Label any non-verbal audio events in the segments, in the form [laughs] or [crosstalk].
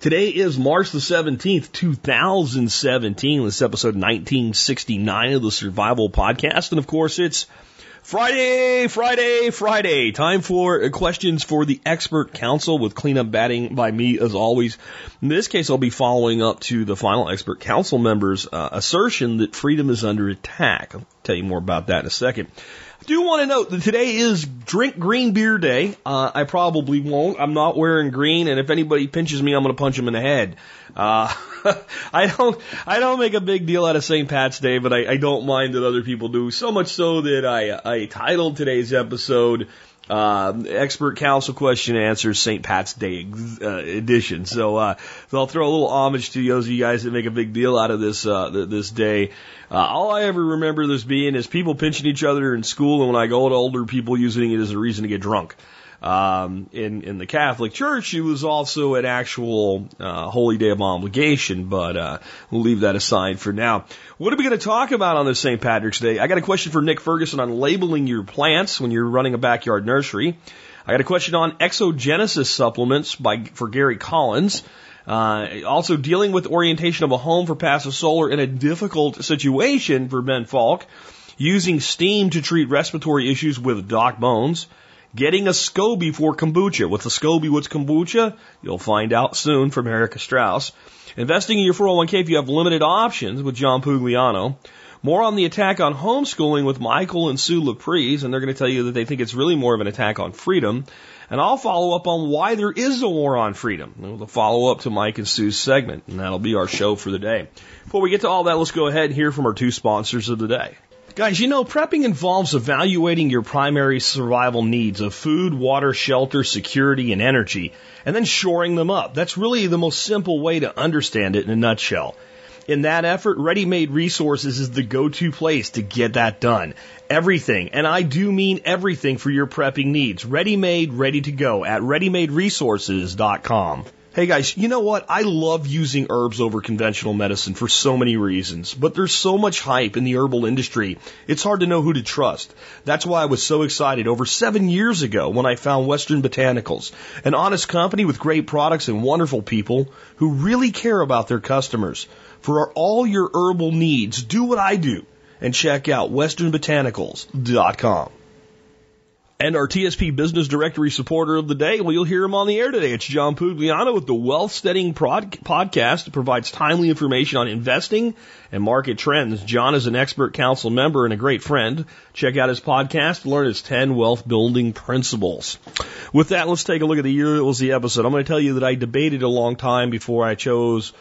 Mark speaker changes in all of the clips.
Speaker 1: Today is March the 17th, 2017. This is episode 1969 of the Survival Podcast. And of course, it's Friday, Friday, Friday. Time for questions for the expert council with cleanup batting by me as always. In this case, I'll be following up to the final expert council member's uh, assertion that freedom is under attack. I'll tell you more about that in a second. Do want to note that today is Drink Green Beer Day. Uh, I probably won't. I'm not wearing green, and if anybody pinches me, I'm going to punch him in the head. Uh, [laughs] I don't, I don't make a big deal out of St. Pat's Day, but I, I don't mind that other people do. So much so that I, I titled today's episode uh, expert council question answers St. Pat's Day uh, edition. So, uh, so I'll throw a little homage to those of you guys that make a big deal out of this uh, this day. Uh, all I ever remember this being is people pinching each other in school, and when I go to older people using it as a reason to get drunk. Um, in in the Catholic Church, it was also an actual uh, holy day of obligation, but uh, we'll leave that aside for now. What are we going to talk about on this St. Patrick's Day? I got a question for Nick Ferguson on labeling your plants when you're running a backyard nursery. I got a question on exogenesis supplements by for Gary Collins. Uh, also dealing with orientation of a home for passive solar in a difficult situation for Ben Falk. Using steam to treat respiratory issues with Doc Bones. Getting a SCOBY for kombucha. With the SCOBY, what's kombucha? You'll find out soon from Erica Strauss. Investing in your 401k if you have limited options with John Pugliano. More on the attack on homeschooling with Michael and Sue Laprise, and they're going to tell you that they think it's really more of an attack on freedom. And I'll follow up on why there is a war on freedom. The follow up to Mike and Sue's segment, and that'll be our show for the day. Before we get to all that, let's go ahead and hear from our two sponsors of the day. Guys, you know, prepping involves evaluating your primary survival needs of food, water, shelter, security, and energy, and then shoring them up. That's really the most simple way to understand it in a nutshell. In that effort, Ready Made Resources is the go-to place to get that done. Everything, and I do mean everything for your prepping needs. Ready made, ready to go at readymaderesources.com. Hey guys, you know what? I love using herbs over conventional medicine for so many reasons, but there's so much hype in the herbal industry, it's hard to know who to trust. That's why I was so excited over seven years ago when I found Western Botanicals, an honest company with great products and wonderful people who really care about their customers. For all your herbal needs, do what I do and check out westernbotanicals.com. And our TSP Business Directory supporter of the day, well, you'll hear him on the air today. It's John Pugliano with the Wealth Steading Prod- Podcast. It provides timely information on investing and market trends. John is an expert council member and a great friend. Check out his podcast learn his 10 wealth building principles. With that, let's take a look at the year that was the episode. I'm going to tell you that I debated a long time before I chose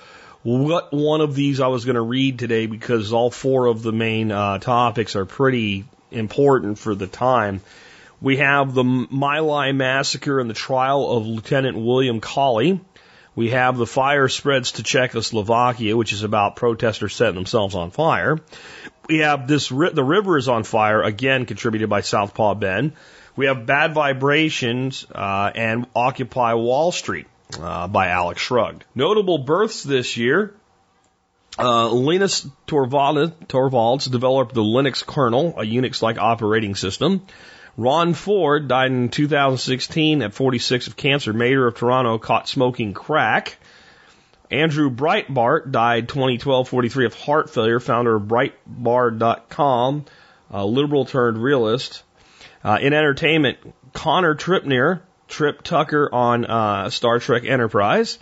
Speaker 1: what one of these I was going to read today because all four of the main uh, topics are pretty important for the time. We have the My Lai massacre and the trial of Lieutenant William Calley. We have the fire spreads to Czechoslovakia, which is about protesters setting themselves on fire. We have this, the river is on fire, again contributed by Southpaw Ben. We have Bad Vibrations uh, and Occupy Wall Street uh, by Alex Shrugged. Notable births this year. Uh, Linus Torvalds, Torvalds developed the Linux kernel, a Unix-like operating system. Rob Ford died in 2016 at 46 of cancer. Mayor of Toronto caught smoking crack. Andrew Breitbart died 2012, 43 of heart failure. Founder of Breitbart.com, a liberal turned realist. Uh, in entertainment, Connor Trinneer, Trip Tucker on uh, Star Trek Enterprise.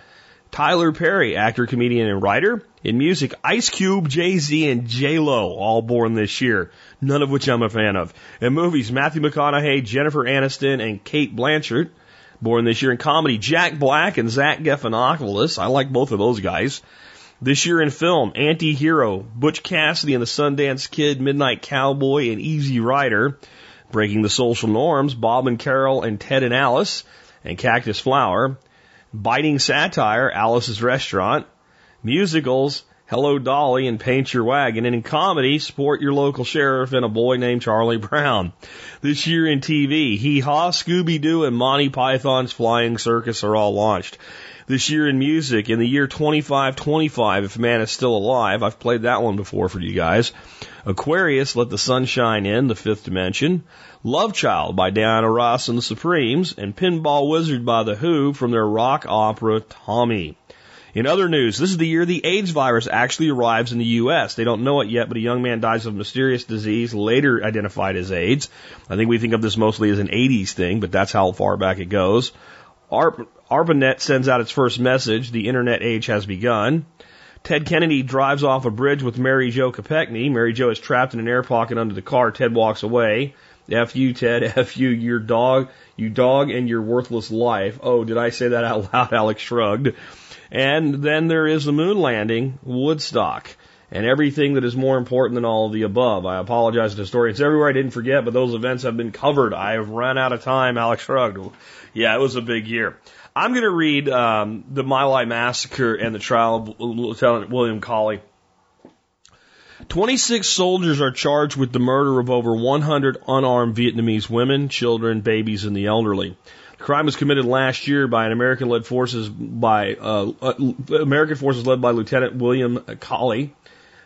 Speaker 1: Tyler Perry, actor, comedian, and writer. In music, Ice Cube, Jay Z, and J Lo, all born this year none of which I'm a fan of. In movies, Matthew McConaughey, Jennifer Aniston, and Cate Blanchett. Born this year in comedy, Jack Black and Zach Galifianakis. I like both of those guys. This year in film, Anti-Hero, Butch Cassidy and the Sundance Kid, Midnight Cowboy, and Easy Rider. Breaking the Social Norms, Bob and Carol and Ted and Alice, and Cactus Flower. Biting Satire, Alice's Restaurant. Musicals, Hello Dolly and Paint Your Wagon. And in comedy, Support Your Local Sheriff and a boy named Charlie Brown. This year in TV, Hee Haw, Scooby Doo, and Monty Python's Flying Circus are all launched. This year in music, in the year 2525, if man is still alive, I've played that one before for you guys. Aquarius, Let the Sun Shine In, The Fifth Dimension. Love Child by Diana Ross and the Supremes. And Pinball Wizard by The Who from their rock opera Tommy. In other news, this is the year the AIDS virus actually arrives in the U.S. They don't know it yet, but a young man dies of a mysterious disease, later identified as AIDS. I think we think of this mostly as an 80s thing, but that's how far back it goes. Arp- ARPANET sends out its first message, the internet age has begun. Ted Kennedy drives off a bridge with Mary Jo Kopechne. Mary Jo is trapped in an air pocket under the car. Ted walks away. F you, Ted. [laughs] F you, your dog, you dog and your worthless life. Oh, did I say that out loud? [laughs] Alex shrugged. And then there is the moon landing, Woodstock, and everything that is more important than all of the above. I apologize to historians everywhere. I didn't forget, but those events have been covered. I have run out of time. Alex shrugged. Yeah, it was a big year. I'm going to read um, the My Lai massacre and the trial of Lieutenant William Calley. 26 soldiers are charged with the murder of over 100 unarmed Vietnamese women, children, babies, and the elderly. Crime was committed last year by an American-led forces by uh, uh, American forces led by Lieutenant William Calley.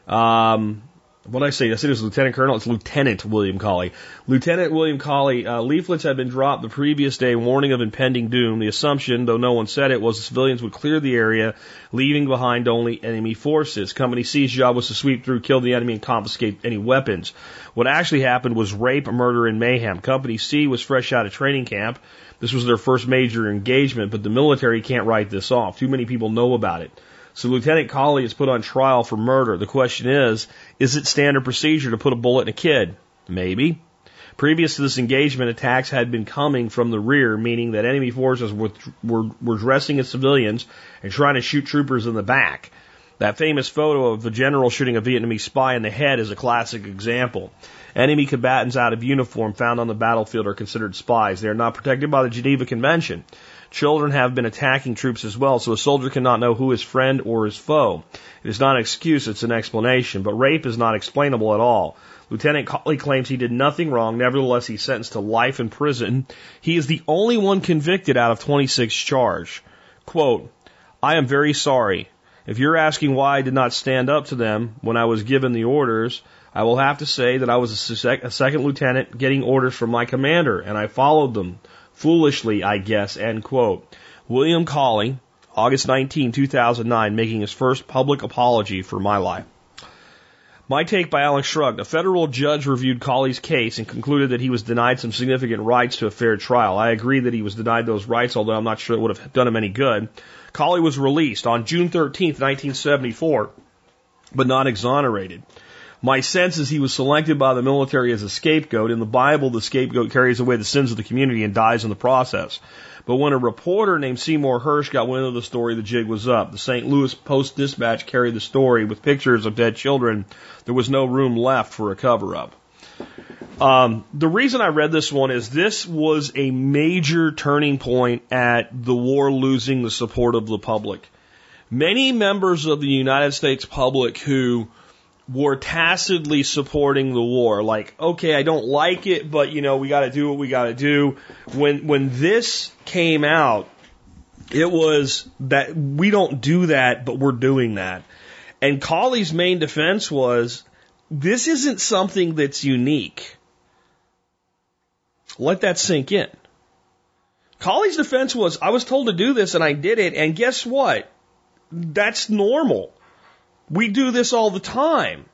Speaker 1: Um, what I say? I said it was Lieutenant Colonel. It's Lieutenant William Calley. Lieutenant William Calley, Uh, leaflets had been dropped the previous day warning of impending doom. The assumption, though no one said it, was the civilians would clear the area, leaving behind only enemy forces. Company C's job was to sweep through, kill the enemy, and confiscate any weapons. What actually happened was rape, murder, and mayhem. Company C was fresh out of training camp. This was their first major engagement, but the military can't write this off. Too many people know about it. So Lieutenant Calley is put on trial for murder. The question is, is it standard procedure to put a bullet in a kid? Maybe. Previous to this engagement, attacks had been coming from the rear, meaning that enemy forces were, were, were dressing as civilians and trying to shoot troopers in the back. That famous photo of the general shooting a Vietnamese spy in the head is a classic example. Enemy combatants out of uniform found on the battlefield are considered spies. They are not protected by the Geneva Convention. Children have been attacking troops as well, so a soldier cannot know who is friend or is foe. It is not an excuse, it's an explanation, but rape is not explainable at all. Lieutenant Calley claims he did nothing wrong, nevertheless he's sentenced to life in prison. He is the only one convicted out of 26 charged. Quote, I am very sorry. If you're asking why I did not stand up to them when I was given the orders, I will have to say that I was a, sec- a second lieutenant getting orders from my commander, and I followed them. Foolishly, I guess, end quote. William Calley, August 19, 2009, making his first public apology for my life. My take by Alex Shrugged. A federal judge reviewed Calley's case and concluded that he was denied some significant rights to a fair trial. I agree that he was denied those rights, although I'm not sure it would have done him any good. Calley was released on June 13, 1974, but not exonerated. My sense is he was selected by the military as a scapegoat. In the Bible, the scapegoat carries away the sins of the community and dies in the process. But when a reporter named Seymour Hersh got wind of the story, the jig was up. The St. Louis Post Dispatch carried the story with pictures of dead children. There was no room left for a cover up. Um, the reason I read this one is this was a major turning point at the war losing the support of the public. Many members of the United States public who were tacitly supporting the war, like, okay, I don't like it, but you know, we gotta do what we gotta do. When, when this came out, it was that we don't do that, but we're doing that. And Calley's main defense was, this isn't something that's unique. Let that sink in. Calley's defense was, I was told to do this and I did it, and guess what? That's normal. We do this all the time.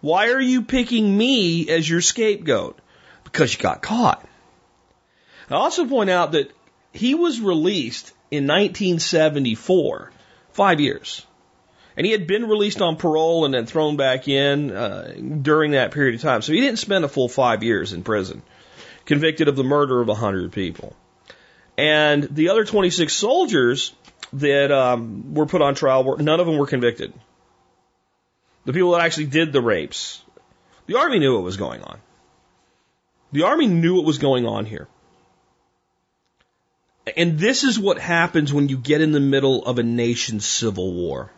Speaker 1: Why are you picking me as your scapegoat? Because you got caught. I also point out that he was released in 1974, five years. And he had been released on parole and then thrown back in uh, during that period of time. So he didn't spend a full five years in prison convicted of the murder of 100 people. And the other 26 soldiers that um, were put on trial, were, none of them were convicted. The people that actually did the rapes, the Army knew what was going on. The Army knew what was going on here. And this is what happens when you get in the middle of a nation's civil war.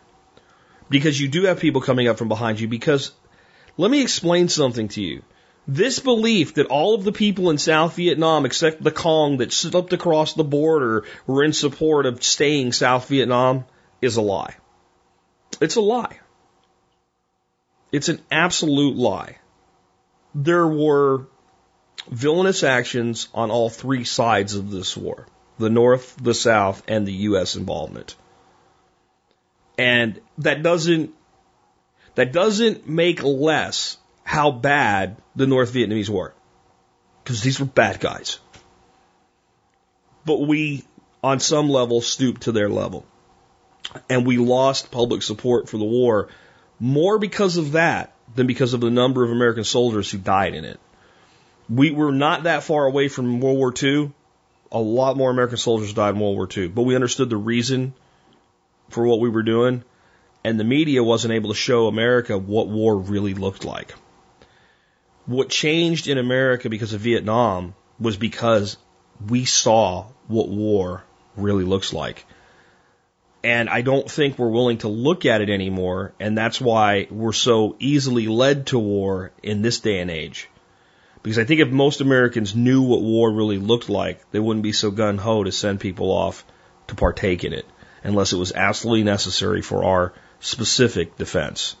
Speaker 1: because you do have people coming up from behind you. Because let me explain something to you. This belief that all of the people in South Vietnam, except the Cong that slipped across the border, were in support of staying South Vietnam, is a lie. It's a lie. It's an absolute lie. There were villainous actions on all three sides of this war the North, the South, and the U.S. involvement. And that doesn't that doesn't make less how bad the North Vietnamese were. Because these were bad guys. But we, on some level, stooped to their level. And we lost public support for the war more because of that than because of the number of American soldiers who died in it. We were not that far away from World War II. A lot more American soldiers died in World War II, but we understood the reason for what we were doing, and the media wasn't able to show America what war really looked like. What changed in America because of Vietnam was because we saw what war really looks like. And I don't think we're willing to look at it anymore, and that's why we're so easily led to war in this day and age. Because I think if most Americans knew what war really looked like, they wouldn't be so gun ho to send people off to partake in it unless it was absolutely necessary for our specific defense.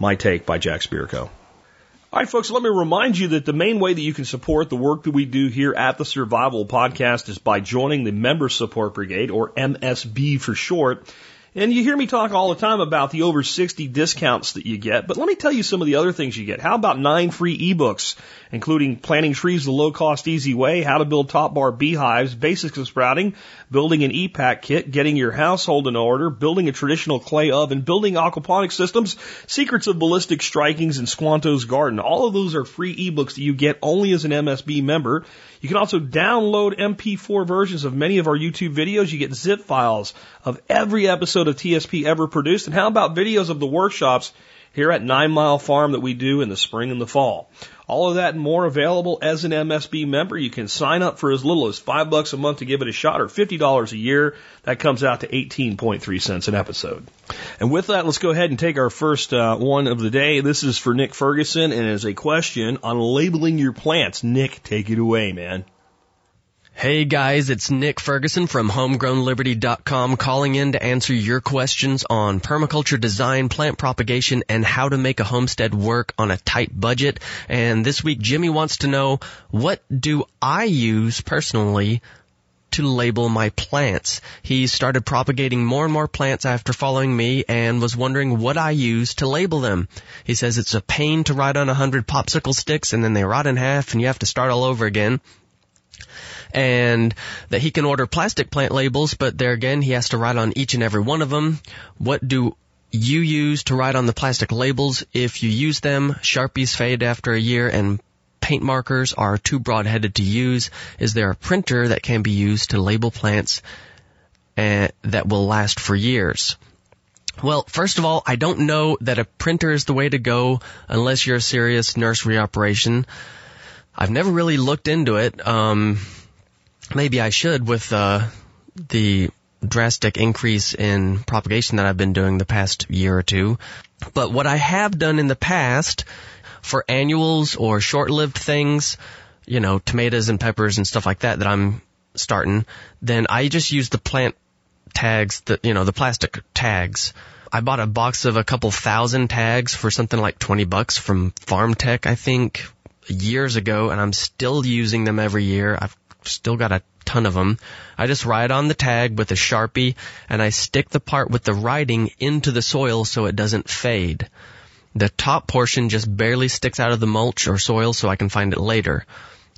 Speaker 1: My take by Jack Spirko. All right, folks, let me remind you that the main way that you can support the work that we do here at the Survival Podcast is by joining the Member Support Brigade, or MSB for short. And you hear me talk all the time about the over 60 discounts that you get, but let me tell you some of the other things you get. How about nine free ebooks, including Planting Trees the Low Cost Easy Way, How to Build Top Bar Beehives, Basics of Sprouting, Building an EPAC Kit, Getting Your Household in Order, Building a Traditional Clay Oven, Building Aquaponic Systems, Secrets of Ballistic Strikings, and Squanto's Garden. All of those are free ebooks that you get only as an MSB member. You can also download MP4 versions of many of our YouTube videos. You get zip files of every episode of TSP ever produced. And how about videos of the workshops here at Nine Mile Farm that we do in the spring and the fall? All of that and more available as an MSB member. You can sign up for as little as five bucks a month to give it a shot or $50 a year. That comes out to 18.3 cents an episode. And with that, let's go ahead and take our first uh, one of the day. This is for Nick Ferguson and is a question on labeling your plants. Nick, take it away, man.
Speaker 2: Hey guys, it's Nick Ferguson from homegrownliberty.com calling in to answer your questions on permaculture design, plant propagation, and how to make a homestead work on a tight budget. And this week Jimmy wants to know, what do I use personally to label my plants. He started propagating more and more plants after following me and was wondering what I use to label them. He says it's a pain to write on a hundred popsicle sticks and then they rot in half and you have to start all over again and that he can order plastic plant labels, but there again, he has to write on each and every one of them. What do you use to write on the plastic labels? If you use them, Sharpies fade after a year and paint markers are too broad-headed to use. Is there a printer that can be used to label plants uh, that will last for years? Well, first of all, I don't know that a printer is the way to go unless you're a serious nursery operation. I've never really looked into it. Um, maybe I should with uh, the drastic increase in propagation that I've been doing the past year or two. But what I have done in the past for annuals or short-lived things, you know, tomatoes and peppers and stuff like that that I'm starting, then I just use the plant tags, the, you know, the plastic tags. I bought a box of a couple thousand tags for something like 20 bucks from FarmTek, I think, years ago, and I'm still using them every year. I've still got a ton of them. I just write on the tag with a Sharpie and I stick the part with the writing into the soil so it doesn't fade. The top portion just barely sticks out of the mulch or soil so I can find it later.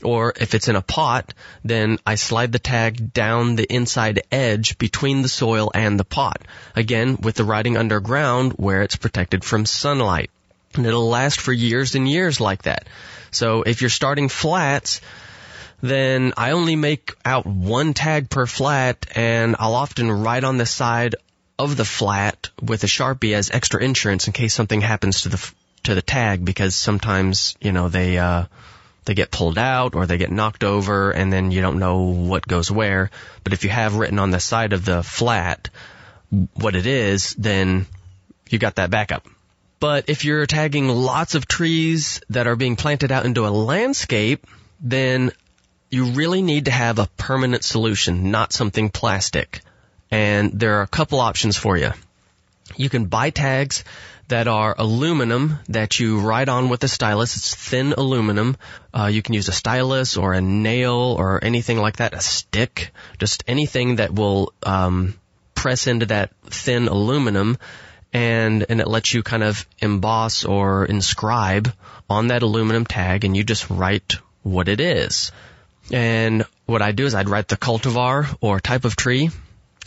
Speaker 2: Or if it's in a pot, then I slide the tag down the inside edge between the soil and the pot. Again, with the writing underground where it's protected from sunlight. And it'll last for years and years like that. So if you're starting flats, then I only make out one tag per flat and I'll often write on the side of the flat with a Sharpie as extra insurance in case something happens to the, to the tag because sometimes, you know, they, uh, they get pulled out or they get knocked over and then you don't know what goes where. But if you have written on the side of the flat what it is, then you got that backup. But if you're tagging lots of trees that are being planted out into a landscape, then you really need to have a permanent solution, not something plastic. And there are a couple options for you. You can buy tags that are aluminum that you write on with a stylus. It's thin aluminum. Uh, you can use a stylus or a nail or anything like that, a stick, just anything that will um, press into that thin aluminum and and it lets you kind of emboss or inscribe on that aluminum tag and you just write what it is. And what I do is I'd write the cultivar or type of tree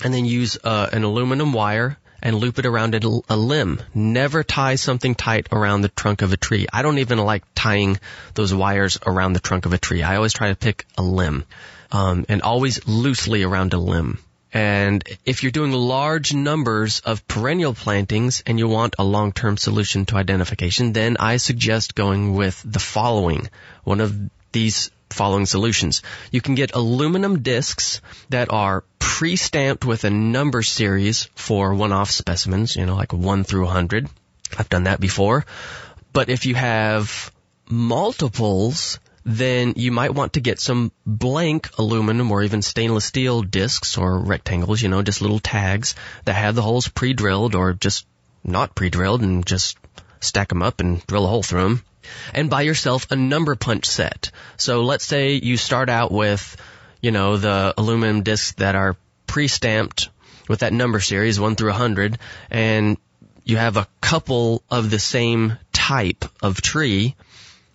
Speaker 2: and then use uh, an aluminum wire and loop it around a, a limb. Never tie something tight around the trunk of a tree. I don't even like tying those wires around the trunk of a tree. I always try to pick a limb, um, and always loosely around a limb. And if you're doing large numbers of perennial plantings and you want a long-term solution to identification, then I suggest going with the following. One of these following solutions. You can get aluminum discs that are pre-stamped with a number series for one-off specimens, you know, like 1 through 100. I've done that before. But if you have multiples, then you might want to get some blank aluminum or even stainless steel discs or rectangles, you know, just little tags that have the holes pre-drilled or just not pre-drilled and just stack them up and drill a hole through them and buy yourself a number punch set. So let's say you start out with, you know, the aluminum discs that are pre-stamped with that number series, 1 through 100, and you have a couple of the same type of tree.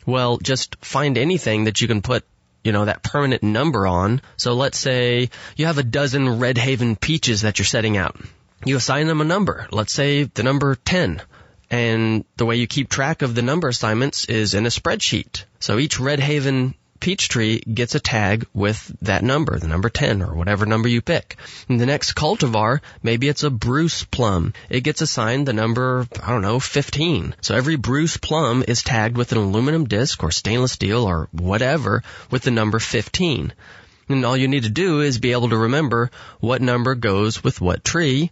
Speaker 2: Well, just find anything that you can put you know, that permanent number on. So let's say you have a dozen Red Haven peaches that you're setting out. You assign them a number. Let's say the number 10. And the way you keep track of the number assignments is in a spreadsheet. So each Red Haven peach tree gets a tag with that number, the number 10 or whatever number you pick. And the next cultivar, maybe it's a Bruce plum. It gets assigned the number, I don't know, 15. So every Bruce plum is tagged with an aluminum disc or stainless steel or whatever with the number 15. And all you need to do is be able to remember what number goes with what tree.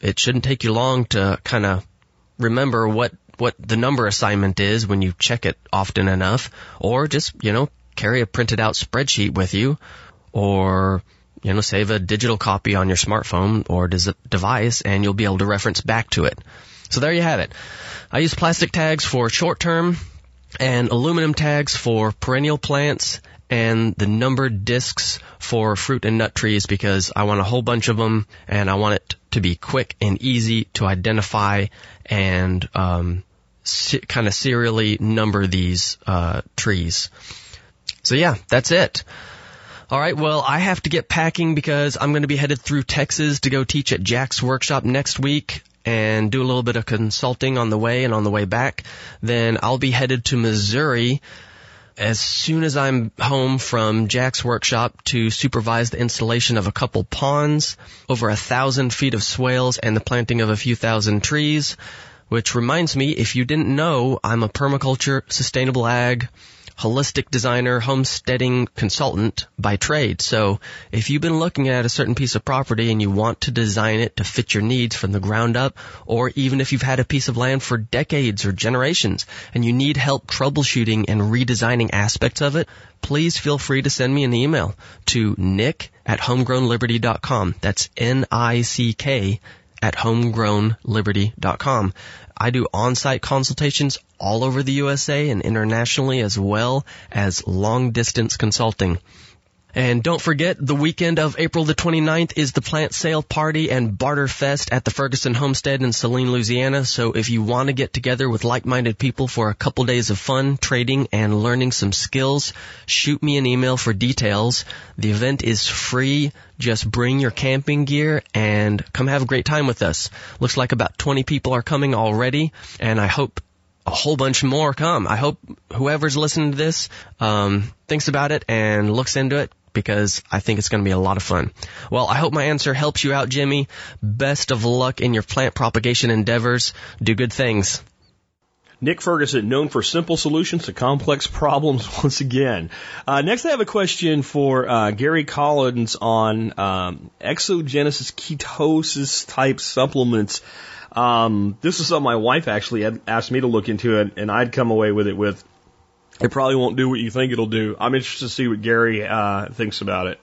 Speaker 2: It shouldn't take you long to kind of remember what what the number assignment is when you check it often enough, or just you know carry a printed out spreadsheet with you, or you know save a digital copy on your smartphone or device, and you'll be able to reference back to it. So there you have it. I use plastic tags for short term and aluminum tags for perennial plants and the numbered discs for fruit and nut trees because I want a whole bunch of them and I want it to be quick and easy to identify and um, se- kind of serially number these uh, trees. So yeah, that's it. All right, well, I have to get packing because I'm going to be headed through Texas to go teach at Jack's workshop next week and do a little bit of consulting on the way and on the way back. Then I'll be headed to Missouri as soon as I'm home from Jack's workshop to supervise the installation of a couple ponds, over a thousand feet of swales, and the planting of a few thousand trees. Which reminds me, if you didn't know, I'm a permaculture, sustainable ag, holistic designer, homesteading consultant by trade. So if you've been looking at a certain piece of property and you want to design it to fit your needs from the ground up, or even if you've had a piece of land for decades or generations and you need help troubleshooting and redesigning aspects of it, please feel free to send me an email to nick at homegrownliberty.com. That's N-I-C-K at homegrownliberty.com. I do on-site consultations all over the USA and internationally as well as long distance consulting. And don't forget, the weekend of April the 29th is the plant sale party and barter fest at the Ferguson Homestead in Saline, Louisiana. So if you want to get together with like-minded people for a couple days of fun, trading, and learning some skills, shoot me an email for details. The event is free. Just bring your camping gear and come have a great time with us. Looks like about 20 people are coming already, and I hope a whole bunch more come. I hope whoever's listening to this um, thinks about it and looks into it because I think it's going to be a lot of fun. Well, I hope my answer helps you out, Jimmy. Best of luck in your plant propagation endeavors. Do good things.
Speaker 1: Nick Ferguson, known for simple solutions to complex problems [laughs] once again. Uh, next, I have a question for uh, Gary Collins on um, exogenous ketosis type supplements. Um, this is something my wife actually had asked me to look into, and I'd come away with it with it probably won't do what you think it'll do. I'm interested to see what Gary uh, thinks about it.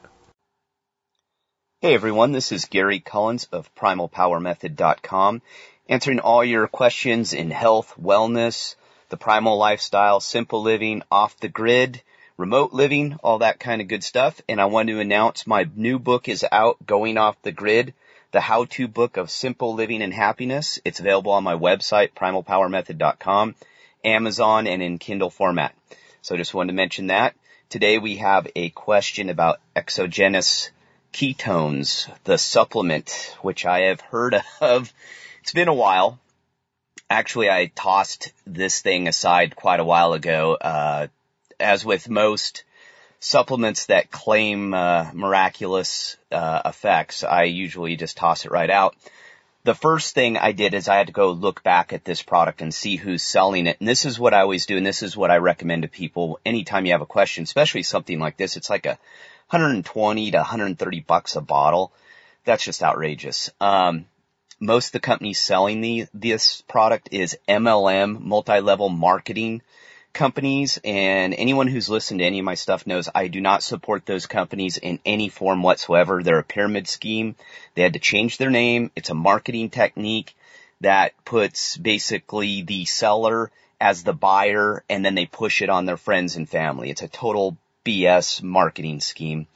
Speaker 3: Hey everyone, this is Gary Collins of PrimalPowerMethod.com answering all your questions in health, wellness, the primal lifestyle, simple living, off the grid, remote living, all that kind of good stuff. And I want to announce my new book is out, Going Off the Grid, the how-to book of simple living and happiness. It's available on my website, primalpowermethod.com, Amazon, and in Kindle format. So just wanted to mention that. Today we have a question about exogenous ketones, the supplement, which I have heard of it's been a while. Actually, I tossed this thing aside quite a while ago. Uh, as with most supplements that claim uh, miraculous uh, effects, I usually just toss it right out. The first thing I did is I had to go look back at this product and see who's selling it. And this is what I always do, and this is what I recommend to people anytime you have a question, especially something like this. It's like a 120 to 130 bucks a bottle. That's just outrageous. Um, most of the companies selling the, this product is MLM, multi-level marketing companies. And anyone who's listened to any of my stuff knows I do not support those companies in any form whatsoever. They're a pyramid scheme. They had to change their name. It's a marketing technique that puts basically the seller as the buyer and then they push it on their friends and family. It's a total BS marketing scheme.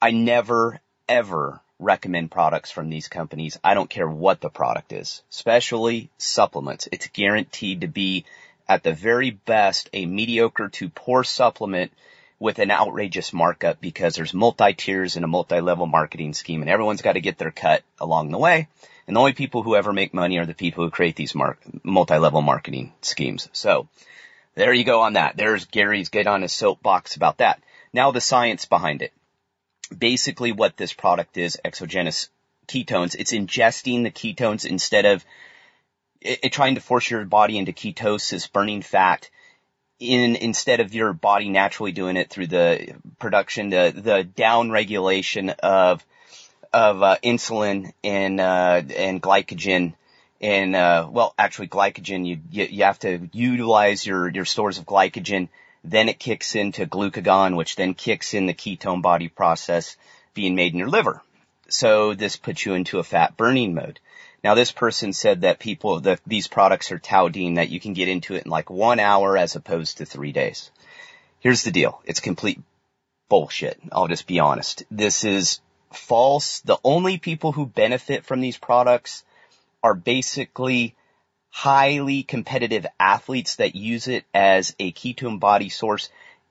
Speaker 3: I never ever recommend products from these companies. I don't care what the product is, especially supplements. It's guaranteed to be at the very best a mediocre to poor supplement with an outrageous markup because there's multi-tiers and a multi-level marketing scheme and everyone's got to get their cut along the way. And the only people who ever make money are the people who create these mar- multi-level marketing schemes. So there you go on that. There's Gary's get on his soapbox about that. Now the science behind it basically what this product is, exogenous ketones. It's ingesting the ketones instead of it, it trying to force your body into ketosis, burning fat, in instead of your body naturally doing it through the production, the the down regulation of of uh, insulin and uh, and glycogen. And uh, well, actually, glycogen you, you you have to utilize your your stores of glycogen then it kicks into glucagon, which then kicks in the ketone body process being made in your liver. So this puts you into a fat burning mode. Now this person said that people, that these products are Taudine that you can get into it in like one hour as opposed to three days. Here's the deal. It's complete bullshit. I'll just be honest. This is false. The only people who benefit from these products are basically highly competitive athletes that use it as a ketone body source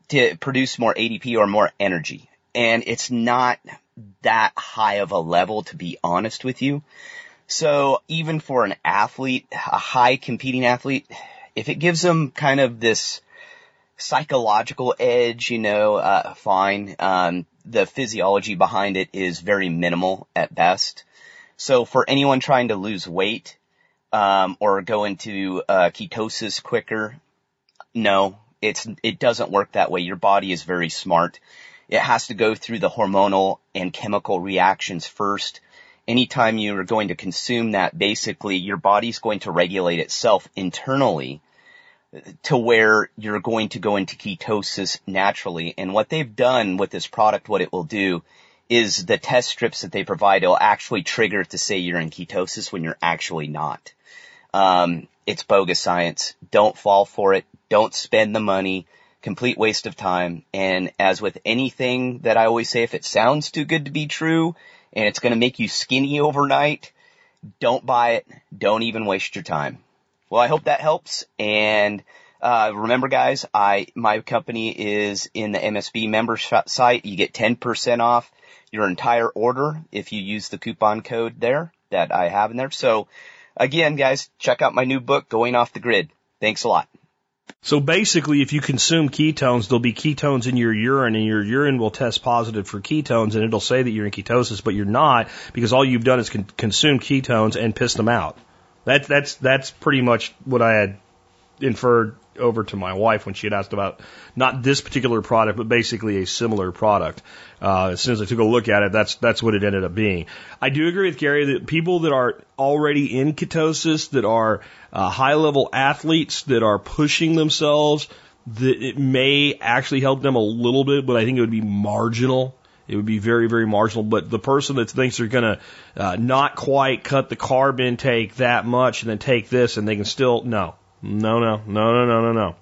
Speaker 3: to produce more ADP or more energy. And it's not that high of a level to be honest with you. So even for an athlete, a high competing athlete, if it gives them kind of this psychological edge, you know, uh, fine. Um, the physiology behind it is very minimal at best. So for anyone trying to lose weight, um, or go into uh, ketosis quicker. No, it's it doesn't work that way. Your body is very smart. It has to go through the hormonal and chemical reactions first. Anytime you are going to consume that, basically your body's going to regulate itself internally to where you're going to go into ketosis naturally. And what they've done with this product, what it will do is the test strips that they provide, it'll actually trigger to say you're in ketosis when you're actually not. Um, it's bogus science. Don't fall for it. Don't spend the money. Complete waste of time. And as with anything that I always say, if it sounds too good to be true and it's going to make you skinny overnight, don't buy it. Don't even waste your time. Well, I hope that helps. And uh, remember, guys, I my company is in the MSB member site. You get 10% off your entire order if you use the coupon code there that I have in there. So again, guys, check out my new book, Going Off the Grid. Thanks a lot.
Speaker 1: So basically, if you consume ketones, there'll be ketones in your urine and your urine will test positive for ketones and it'll say that you're in ketosis, but you're not because all you've done is con- consume ketones and piss them out. That, that's, that's pretty much what I had inferred over to my wife when she had asked about not this particular product, but basically a similar product. Uh, as soon as I took a look at it, that's that's what it ended up being. I do agree with Gary that people that are already in ketosis, that are uh, high level athletes, that are pushing themselves, that it may actually help them a little bit, but I think it would be marginal. It would be very, very marginal. But the person that thinks they're going to uh, not quite cut the carb intake that much and then take this and they can still, no, no, no, no, no, no, no, no.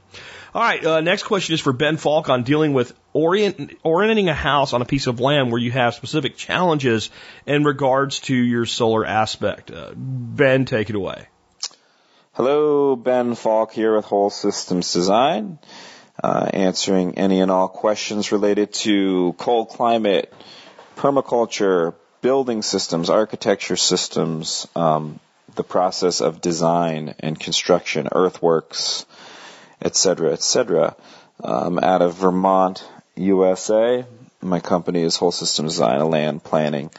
Speaker 1: All right, uh, next question is for Ben Falk on dealing with orient, orienting a house on a piece of land where you have specific challenges in regards to your solar aspect. Uh, ben, take it away.
Speaker 4: Hello, Ben Falk here with Whole Systems Design, uh, answering any and all questions related to cold climate, permaculture, building systems, architecture systems, um, the process of design and construction, earthworks, etc., etc. Um, out of Vermont, USA. My company is Whole System Design, a land planning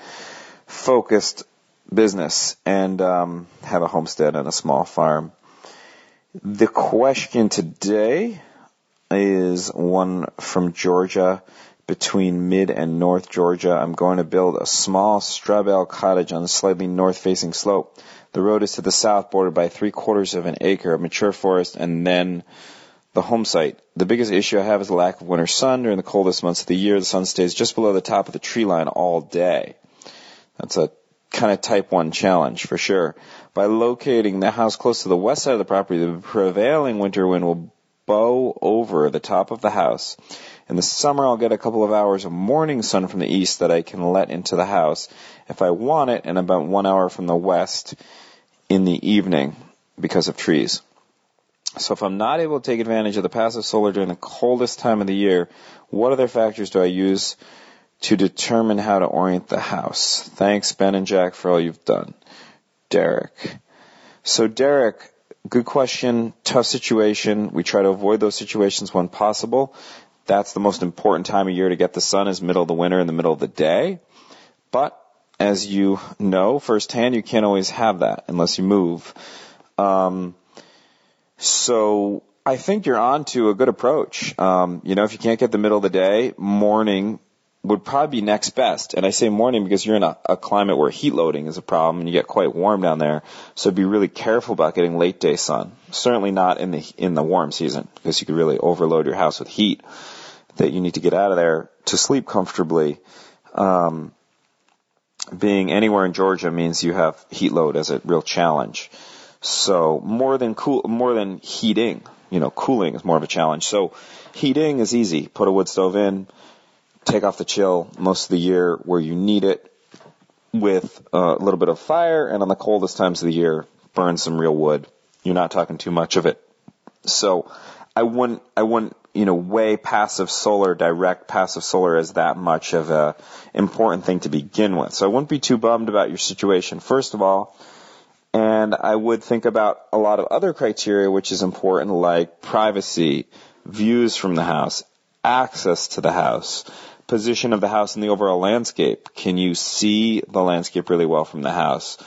Speaker 4: focused business, and um, have a homestead and a small farm. The question today is one from Georgia between mid and north Georgia. I'm going to build a small straw bale cottage on a slightly north facing slope. The road is to the south, bordered by three quarters of an acre of mature forest, and then the home site. The biggest issue I have is the lack of winter sun. During the coldest months of the year, the sun stays just below the top of the tree line all day. That's a kind of type 1 challenge for sure. By locating the house close to the west side of the property, the prevailing winter wind will bow over the top of the house. In the summer, I'll get a couple of hours of morning sun from the east that I can let into the house if I want it, and about one hour from the west in the evening because of trees. So if I'm not able to take advantage of the passive solar during the coldest time of the year, what other factors do I use to determine how to orient the house? Thanks, Ben and Jack, for all you've done. Derek. So Derek, good question, tough situation. We try to avoid those situations when possible. That's the most important time of year to get the sun is middle of the winter in the middle of the day. But as you know firsthand, you can't always have that unless you move. Um, so I think you're on to a good approach. Um, you know, if you can't get the middle of the day, morning would probably be next best. And I say morning because you're in a, a climate where heat loading is a problem and you get quite warm down there. So be really careful about getting late day sun. Certainly not in the in the warm season because you could really overload your house with heat that you need to get out of there to sleep comfortably. Um, being anywhere in Georgia means you have heat load as a real challenge. So more than cool, more than heating, you know, cooling is more of a challenge. So heating is easy. Put a wood stove in, take off the chill most of the year where you need it with a little bit of fire and on the coldest times of the year, burn some real wood. You're not talking too much of it. So I wouldn't, I wouldn't, you know, weigh passive solar, direct passive solar as that much of a important thing to begin with. So I wouldn't be too bummed about your situation. First of all, and I would think about a lot of other criteria which is important like privacy, views from the house, access to the house, position of the house in the overall landscape. Can you see the landscape really well from the house?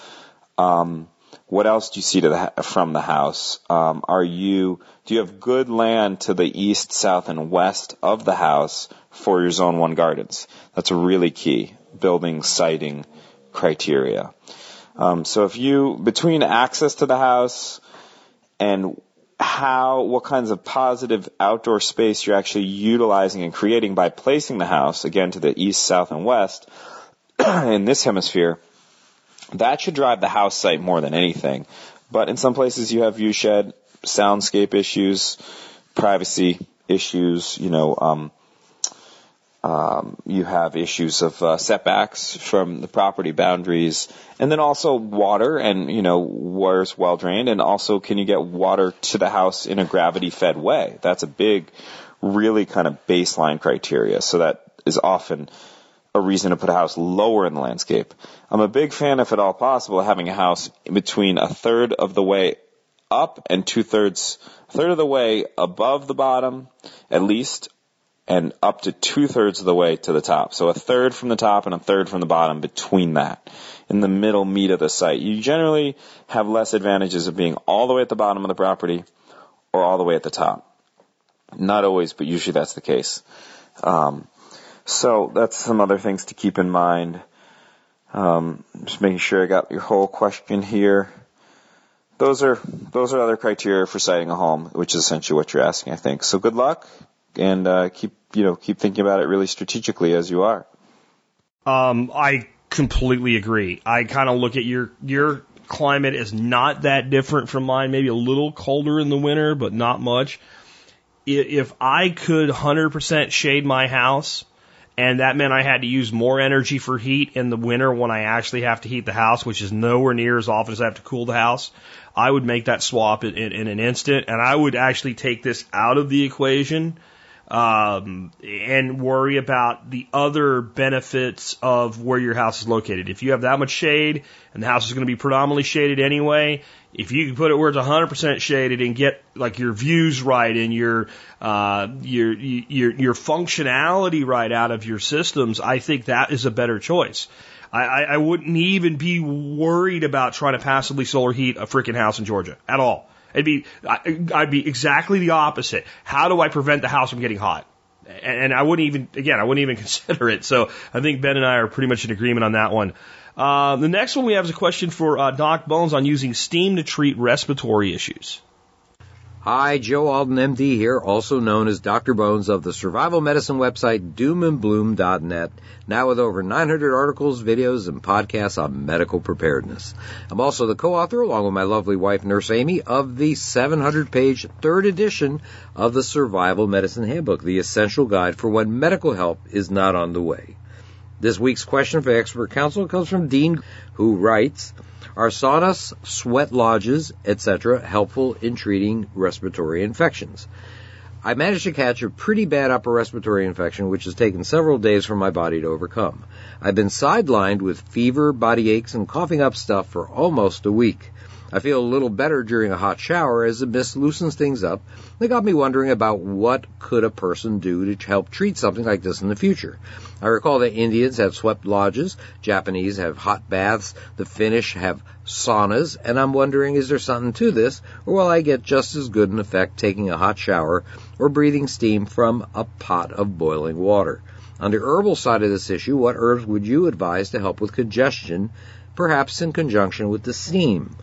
Speaker 4: Um, what else do you see to the, from the house? Um, are you do you have good land to the east, south, and west of the house for your Zone One gardens? That's a really key building siting criteria. Um, so if you between access to the house and how what kinds of positive outdoor space you're actually utilizing and creating by placing the house again to the east, south, and west [clears throat] in this hemisphere, that should drive the house site more than anything. But in some places you have view shed, soundscape issues, privacy issues, you know, um, um, you have issues of uh, setbacks from the property boundaries, and then also water, and you know water's well drained, and also can you get water to the house in a gravity fed way? That's a big, really kind of baseline criteria. So that is often a reason to put a house lower in the landscape. I'm a big fan, if at all possible, having a house between a third of the way up and two thirds, third of the way above the bottom, at least, and up to two thirds of the way to the top. So a third from the top and a third from the bottom between that. In the middle meat of the site. You generally have less advantages of being all the way at the bottom of the property or all the way at the top. Not always, but usually that's the case. Um, so that's some other things to keep in mind. Um, just making sure I got your whole question here. Those are those are other criteria for siting a home, which is essentially what you're asking, I think. So good luck, and uh, keep you know keep thinking about it really strategically as you are.
Speaker 1: Um, I completely agree. I kind of look at your your climate is not that different from mine. Maybe a little colder in the winter, but not much. If I could 100% shade my house, and that meant I had to use more energy for heat in the winter when I actually have to heat the house, which is nowhere near as often as I have to cool the house. I would make that swap in, in, in an instant, and I would actually take this out of the equation um, and worry about the other benefits of where your house is located. If you have that much shade and the house is going to be predominantly shaded anyway, if you can put it where it's 100% shaded and get like your views right and your uh, your your your functionality right out of your systems, I think that is a better choice. I, I, I wouldn't even be worried about trying to passively solar heat a freaking house in Georgia at all. It'd be, I'd be exactly the opposite. How do I prevent the house from getting hot? And I wouldn't even, again, I wouldn't even [laughs] consider it. So I think Ben and I are pretty much in agreement on that one. Uh, the next one we have is a question for uh, Doc Bones on using steam to treat respiratory issues.
Speaker 5: Hi, Joe Alton, MD here, also known as Dr. Bones of the survival medicine website doomandbloom.net, now with over 900 articles, videos, and podcasts on medical preparedness. I'm also the co-author, along with my lovely wife, Nurse Amy, of the 700-page third edition of the Survival Medicine Handbook, the essential guide for when medical help is not on the way. This week's question for expert counsel comes from Dean, who writes, are saunas, sweat lodges, etc. helpful in treating respiratory infections? I managed to catch a pretty bad upper respiratory infection, which has taken several days for my body to overcome. I've been sidelined with fever, body aches, and coughing up stuff for almost a week. I feel a little better during a hot shower as the mist loosens things up. They got me wondering about what could a person do to help treat something like this in the future. I recall that Indians have swept lodges, Japanese have hot baths, the Finnish have saunas, and I'm wondering is there something to this, or will I get just as good an effect taking a hot shower or breathing steam from a pot of boiling water? On the herbal side of this issue, what herbs would you advise to help with congestion, perhaps in conjunction with the steam?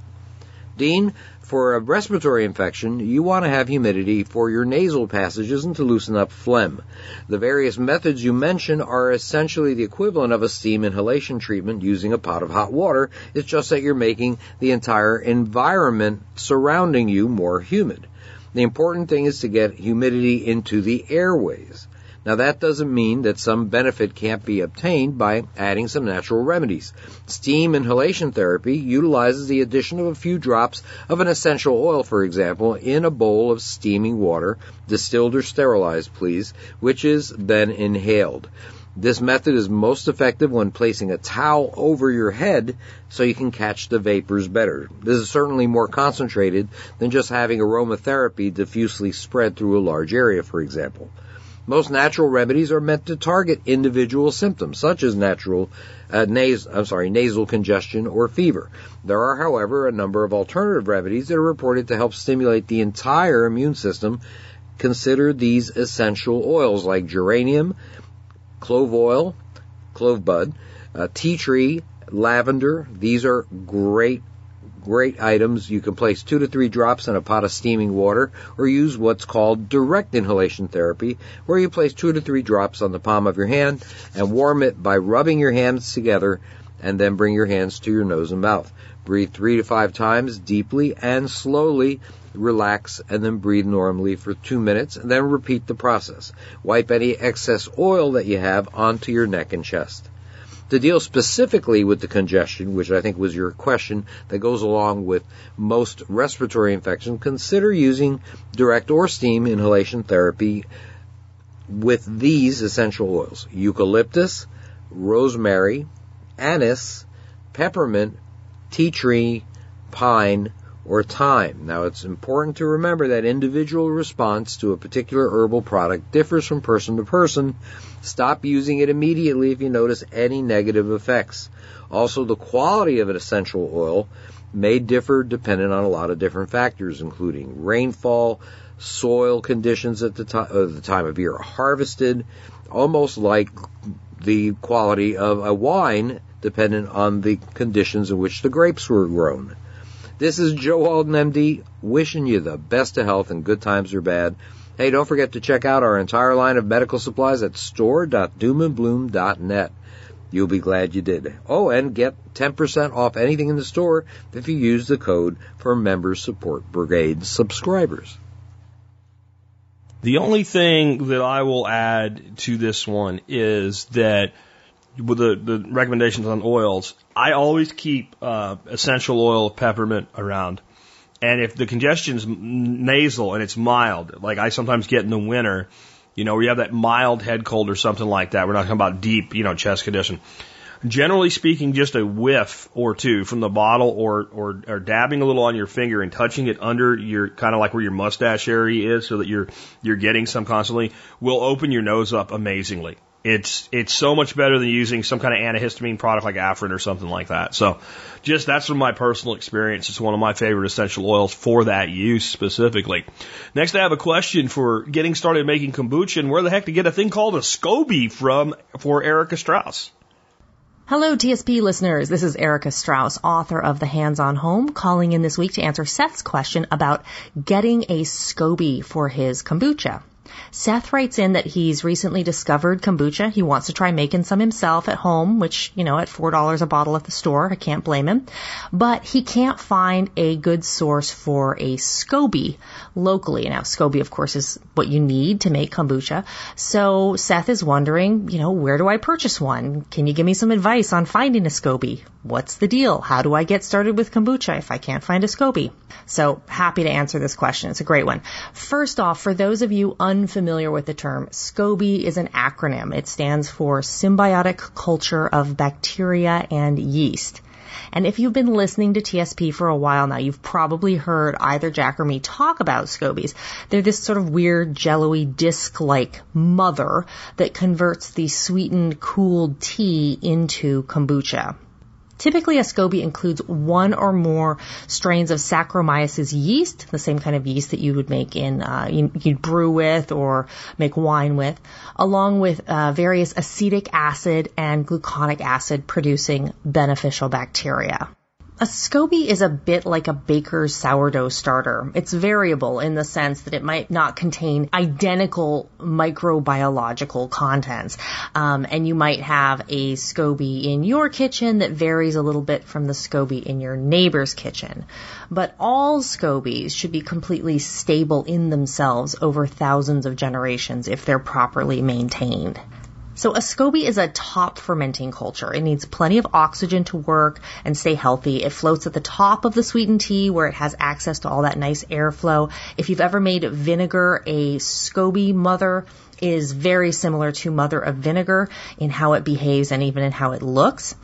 Speaker 5: Dean, for a respiratory infection, you want to have humidity for your nasal passages and to loosen up phlegm. The various methods you mention are essentially the equivalent of a steam inhalation treatment using a pot of hot water. It's just that you're making the entire environment surrounding you more humid. The important thing is to get humidity into the airways. Now that doesn't mean that some benefit can't be obtained by adding some natural remedies. Steam inhalation therapy utilizes the addition of a few drops of an essential oil, for example, in a bowl of steaming water, distilled or sterilized, please, which is then inhaled. This method is most effective when placing a towel over your head so you can catch the vapors better. This is certainly more concentrated than just having aromatherapy diffusely spread through a large area, for example. Most natural remedies are meant to target individual symptoms, such as natural uh, nas- I'm sorry, nasal congestion or fever. There are, however, a number of alternative remedies that are reported to help stimulate the entire immune system. Consider these essential oils like geranium, clove oil, clove bud, uh, tea tree, lavender. These are great great items. You can place two to three drops in a pot of steaming water or use what's called direct inhalation therapy, where you place two to three drops on the palm of your hand and warm it by rubbing your hands together and then bring your hands to your nose and mouth. Breathe three to five times deeply and slowly. Relax and then breathe normally for two minutes and then repeat the process. Wipe any excess oil that you have onto your neck and chest to deal specifically with the congestion, which I think was your question, that goes along with most respiratory infections, consider using direct or steam inhalation therapy with these essential oils eucalyptus, rosemary, anise, peppermint, tea tree, pine, or thyme. Now it's important to remember that individual response to a particular herbal product differs from person to person. Stop using it immediately if you notice any negative effects. Also, the quality of an essential oil may differ depending on a lot of different factors, including rainfall, soil conditions at the, time, uh, the time of year harvested, almost like the quality of a wine dependent on the conditions in which the grapes were grown. This is Joe Alton, MD, wishing you the best of health and good times or bad. Hey, don't forget to check out our entire line of medical supplies at store.doomandbloom.net. You'll be glad you did. Oh, and get 10% off anything in the store if you use the code for Member Support Brigade subscribers.
Speaker 1: The only thing that I will add to this one is that with the, the recommendations on oils, I always keep uh, essential oil of peppermint around. And if the congestion's nasal and it's mild, like I sometimes get in the winter, you know, where you have that mild head cold or something like that, we're not talking about deep, you know, chest condition. Generally speaking, just a whiff or two from the bottle or, or, or dabbing a little on your finger and touching it under your, kind of like where your mustache area is so that you're, you're getting some constantly will open your nose up amazingly. It's it's so much better than using some kind of antihistamine product like Afrin or something like that. So, just that's from my personal experience. It's one of my favorite essential oils for that use specifically. Next, I have a question for getting started making kombucha and where the heck to get a thing called a SCOBY from for Erica Strauss.
Speaker 6: Hello, TSP listeners. This is Erica Strauss, author of The Hands on Home, calling in this week to answer Seth's question about getting a SCOBY for his kombucha. Seth writes in that he's recently discovered kombucha. He wants to try making some himself at home, which, you know, at $4 a bottle at the store, I can't blame him. But he can't find a good source for a SCOBY locally. Now, SCOBY, of course, is what you need to make kombucha. So Seth is wondering, you know, where do I purchase one? Can you give me some advice on finding a SCOBY? What's the deal? How do I get started with kombucha if I can't find a SCOBY? So happy to answer this question. It's a great one. First off, for those of you unfamiliar with the term, SCOBY is an acronym. It stands for Symbiotic Culture of Bacteria and Yeast. And if you've been listening to TSP for a while now, you've probably heard either Jack or me talk about scobies. They're this sort of weird, jello-y, disc-like mother that converts the sweetened, cooled tea into kombucha. Typically, a SCOBY includes one or more strains of Saccharomyces yeast, the same kind of yeast that you would make in, uh, you, would brew with or make wine with, along with uh, various acetic acid and gluconic acid producing beneficial bacteria. A SCOBY is a bit like a baker's sourdough starter. It's variable in the sense that it might not contain identical microbiological contents. Um, and you might have a SCOBY in your kitchen that varies a little bit from the SCOBY in your neighbor's kitchen. But all SCOBYs should be completely stable in themselves over thousands of generations if they're properly maintained. So a SCOBY is a top fermenting culture. It needs plenty of oxygen to work and stay healthy. It floats at the top of the sweetened tea where it has access to all that nice airflow. If you've ever made vinegar a SCOBY mother, is very similar to mother of vinegar in how it behaves and even in how it looks.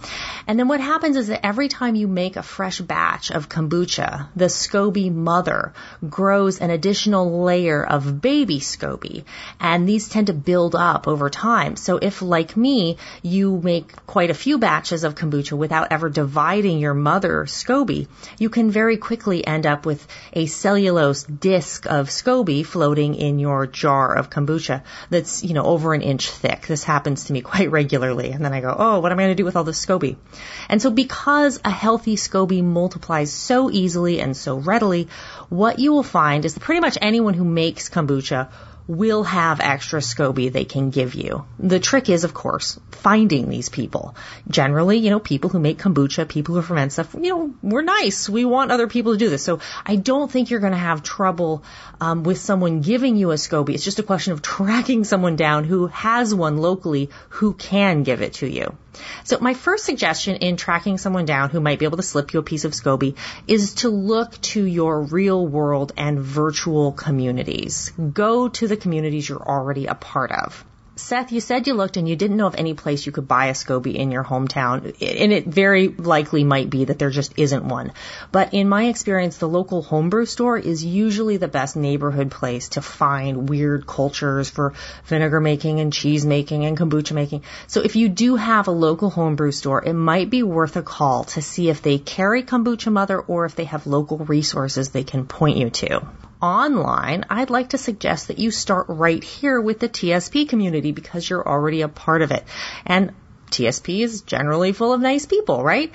Speaker 6: And then what happens is that every time you make a fresh batch of kombucha, the SCOBY mother grows an additional layer of baby SCOBY. And these tend to build up over time. So if, like me, you make quite a few batches of kombucha without ever dividing your mother SCOBY, you can very quickly end up with a cellulose disc of SCOBY floating in your jar of kombucha that's, you know, over an inch thick. This happens to me [laughs] quite regularly. And then I go, oh, what am I going to do with all this SCOBY? And so because a healthy SCOBY multiplies so easily and so readily, what you will find is that pretty much anyone who makes kombucha will have extra SCOBY they can give you. The trick is, of course, finding these people. Generally, you know, people who make kombucha, people who ferment stuff, you know, we're nice. We want other people to do this. So I don't think you're going to have trouble um, with someone giving you a SCOBY. It's just a question of [laughs] tracking someone down who has one locally who can give it to you. So my first suggestion in tracking someone down who might be able to slip you a piece of SCOBY is to look to your real world and virtual communities. Go to the communities you're already a part of. Seth, you said you looked and you didn't know of any place you could buy a SCOBY in your hometown, and it very likely might be that there just isn't one. But in my experience, the local homebrew store is usually the best neighborhood place to find weird cultures for vinegar making and cheese making and kombucha making. So if you do have a local homebrew store, it might be worth a call to see if they carry Kombucha Mother or if they have local resources they can point you to online, I'd like to suggest that you start right here with the TSP community because you're already a part of it. And TSP is generally full of nice people, right?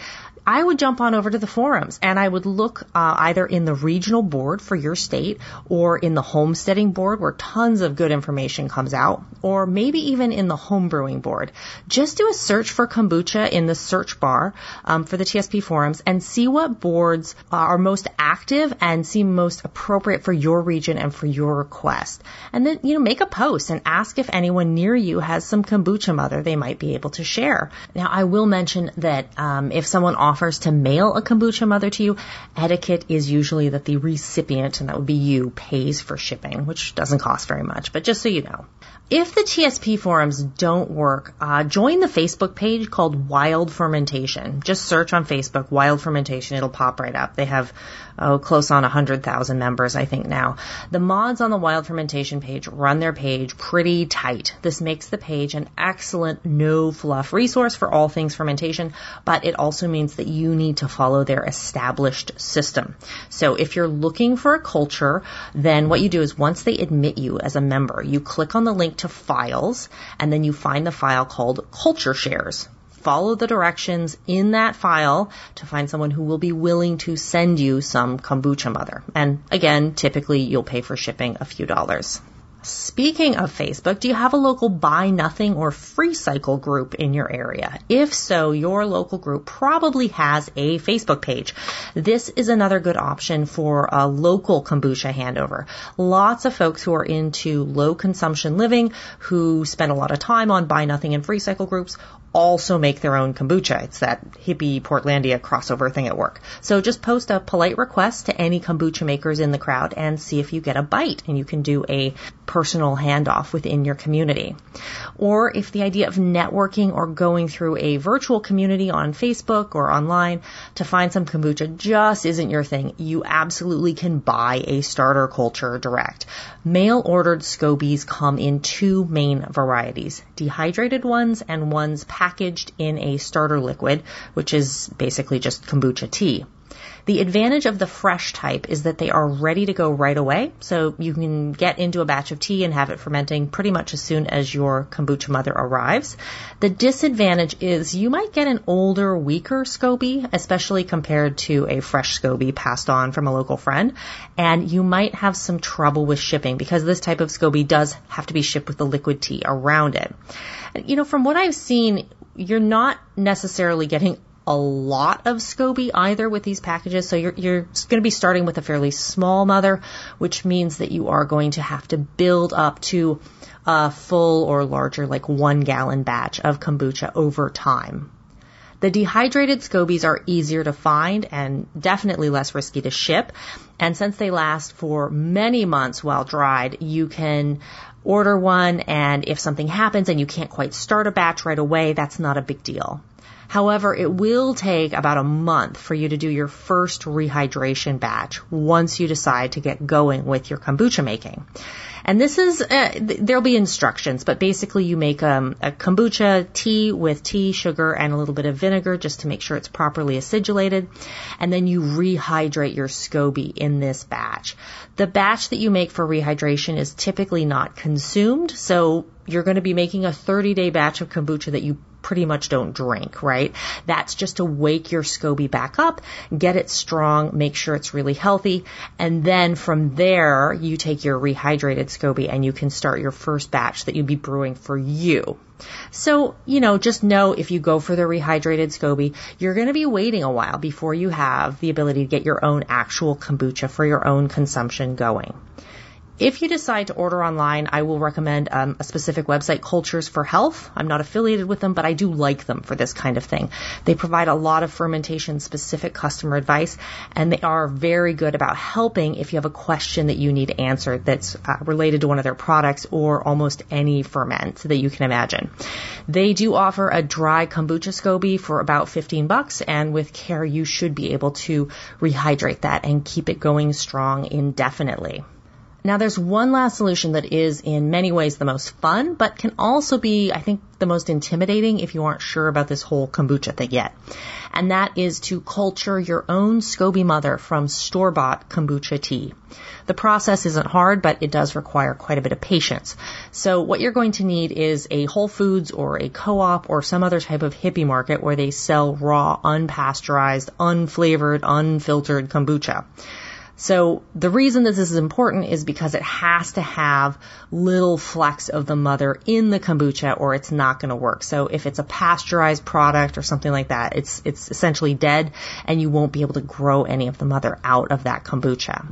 Speaker 6: I would jump on over to the forums and I would look uh, either in the regional board for your state or in the homesteading board where tons of good information comes out, or maybe even in the homebrewing board. Just do a search for kombucha in the search bar um, for the TSP forums and see what boards are most active and seem most appropriate for your region and for your request. And then, you know, make a post and ask if anyone near you has some kombucha mother they might be able to share. Now, I will mention that um, if someone offers offers to mail a kombucha mother to you, etiquette is usually that the recipient, and that would be you, pays for shipping, which doesn't cost very much, but just so you know. If the TSP forums don't work, uh, join the Facebook page called Wild Fermentation. Just search on Facebook Wild Fermentation; it'll pop right up. They have oh close on 100,000 members, I think now. The mods on the Wild Fermentation page run their page pretty tight. This makes the page an excellent no fluff resource for all things fermentation, but it also means that you need to follow their established system. So if you're looking for a culture, then what you do is once they admit you as a member, you click on the link to files, and then you find the file called culture shares. Follow the directions in that file to find someone who will be willing to send you some kombucha mother. And again, typically you'll pay for shipping a few dollars. Speaking of Facebook, do you have a local buy nothing or free cycle group in your area? If so, your local group probably has a Facebook page. This is another good option for a local kombucha handover. Lots of folks who are into low consumption living, who spend a lot of time on buy nothing and free cycle groups, also make their own kombucha. It's that hippie Portlandia crossover thing at work. So just post a polite request to any kombucha makers in the crowd and see if you get a bite and you can do a personal handoff within your community. Or if the idea of networking or going through a virtual community on Facebook or online to find some kombucha just isn't your thing, you absolutely can buy a starter culture direct. Mail ordered scobies come in two main varieties, dehydrated ones and ones packaged in a starter liquid, which is basically just kombucha tea. The advantage of the fresh type is that they are ready to go right away, so you can get into a batch of tea and have it fermenting pretty much as soon as your kombucha mother arrives. The disadvantage is you might get an older, weaker SCOBY, especially compared to a fresh SCOBY passed on from a local friend, and you might have some trouble with shipping because this type of SCOBY does have to be shipped with the liquid tea around it. You know, from what I've seen, you're not necessarily getting a lot of SCOBY either with these packages. So you're, you're going to be starting with a fairly small mother, which means that you are going to have to build up to a full or larger, like one gallon batch of kombucha over time. The dehydrated scobies are easier to find and definitely less risky to ship. And since they last for many months while dried, you can order one and if something happens and you can't quite start a batch right away, that's not a big deal. However, it will take about a month for you to do your first rehydration batch once you decide to get going with your kombucha making. And this is, uh, there'll be instructions, but basically you make um, a kombucha tea with tea, sugar, and a little bit of vinegar just to make sure it's properly acidulated. And then you rehydrate your SCOBY in this batch. The batch that you make for rehydration is typically not consumed, so you're going to be making a 30 day batch of kombucha that you pretty much don't drink, right? That's just to wake your SCOBY back up, get it strong, make sure it's really healthy, and then from there you take your rehydrated SCOBY and you can start your first batch that you'd be brewing for you. So, you know, just know if you go for the rehydrated SCOBY, you're going to be waiting a while before you have the ability to get your own actual kombucha for your own consumption going If you decide to order online, I will recommend um, a specific website, Cultures for Health. I'm not affiliated with them, but I do like them for this kind of thing. They provide a lot of fermentation specific customer advice, and they are very good about helping if you have a question that you need answered that's uh, related to one of their products or almost any ferment that you can imagine. They do offer a dry kombucha SCOBY for about 15 bucks, and with care, you should be able to rehydrate that and keep it going strong indefinitely. Now there's one last solution that is in many ways the most fun, but can also be, I think, the most intimidating if you aren't sure about this whole kombucha thing yet. And that is to culture your own SCOBY mother from store-bought kombucha tea. The process isn't hard, but it does require quite a bit of patience. So what you're going to need is a Whole Foods or a co-op or some other type of hippie market where they sell raw, unpasteurized, unflavored, unfiltered kombucha. So the reason that this is important is because it has to have little flecks of the mother in the kombucha or it's not going to work. So if it's a pasteurized product or something like that, it's, it's essentially dead and you won't be able to grow any of the mother out of that kombucha.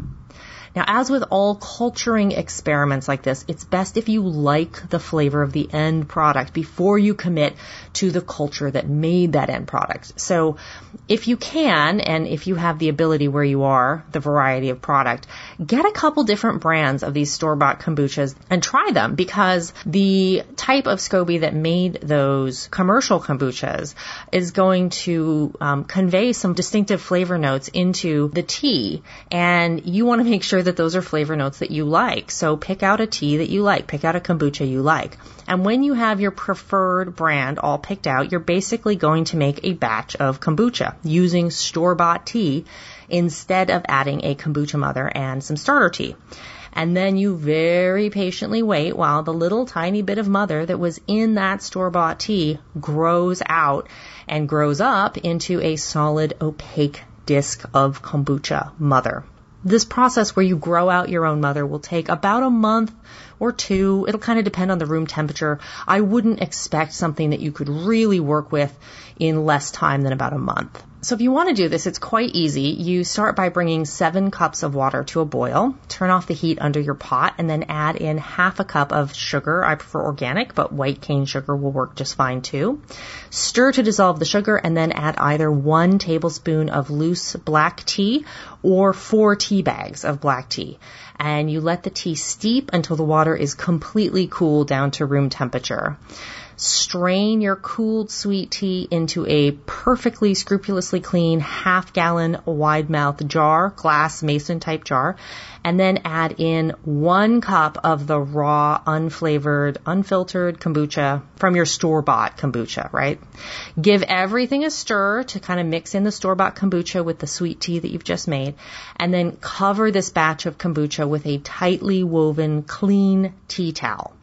Speaker 6: Now, as with all culturing experiments like this, it's best if you like the flavor of the end product before you commit to the culture that made that end product. So, if you can, and if you have the ability where you are, the variety of product, get a couple different brands of these store-bought kombuchas and try them because the type of SCOBY that made those commercial kombuchas is going to um, convey some distinctive flavor notes into the tea, and you want to make sure that those are flavor notes that you like. So pick out a tea that you like, pick out a kombucha you like. And when you have your preferred brand all picked out, you're basically going to make a batch of kombucha using store-bought tea instead of adding a kombucha mother and some starter tea. And then you very patiently wait while the little tiny bit of mother that was in that store-bought tea grows out and grows up into a solid opaque disc of kombucha mother. This process where you grow out your own mother will take about a month or two. It'll kind of depend on the room temperature. I wouldn't expect something that you could really work with in less time than about a month. So if you want to do this, it's quite easy. You start by bringing seven cups of water to a boil, turn off the heat under your pot, and then add in half a cup of sugar. I prefer organic, but white cane sugar will work just fine too. Stir to dissolve the sugar and then add either one tablespoon of loose black tea or four tea bags of black tea. And you let the tea steep until the water is completely cool down to room temperature. Strain your cooled sweet tea into a perfectly scrupulously clean half gallon wide mouth jar, glass mason type jar, and then add in one cup of the raw, unflavored, unfiltered kombucha from your store bought kombucha, right? Give everything a stir to kind of mix in the store bought kombucha with the sweet tea that you've just made, and then cover this batch of kombucha with a tightly woven clean tea towel.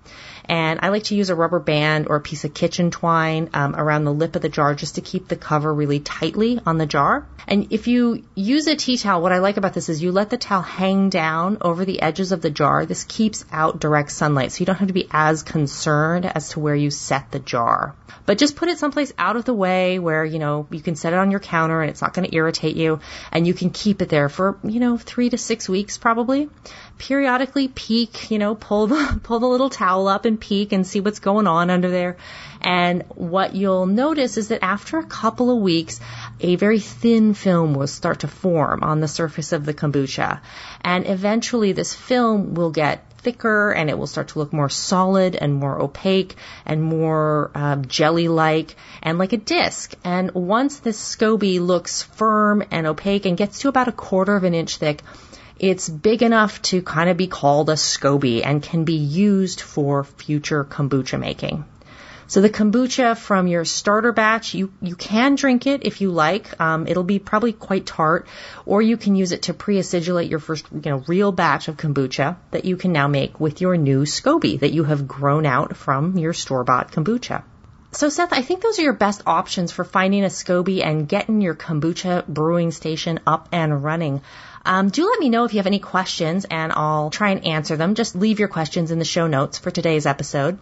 Speaker 6: And I like to use a rubber band or a piece of kitchen twine um, around the lip of the jar just to keep the cover really tightly on the jar. And if you use a tea towel, what I like about this is you let the towel hang down over the edges of the jar. This keeps out direct sunlight, so you don't have to be as concerned as to where you set the jar. But just put it someplace out of the way where, you know, you can set it on your counter and it's not going to irritate you and you can keep it there for, you know, three to six weeks probably periodically peek, you know, pull the, [laughs] pull the little towel up and peek and see what's going on under there. And what you'll notice is that after a couple of weeks, a very thin film will start to form on the surface of the kombucha. And eventually this film will get thicker and it will start to look more solid and more opaque and more um, jelly-like and like a disc. And once this SCOBY looks firm and opaque and gets to about a quarter of an inch thick, it's big enough to kind of be called a SCOBY and can be used for future kombucha making. So the kombucha from your starter batch, you, you can drink it if you like. Um, it'll be probably quite tart, or you can use it to pre-acidulate your first, you know, real batch of kombucha that you can now make with your new SCOBY that you have grown out from your store-bought kombucha. So Seth, I think those are your best options for finding a SCOBY and getting your kombucha brewing station up and running. Um, do let me know if you have any questions and I'll try and answer them. Just leave your questions in the show notes for today's episode.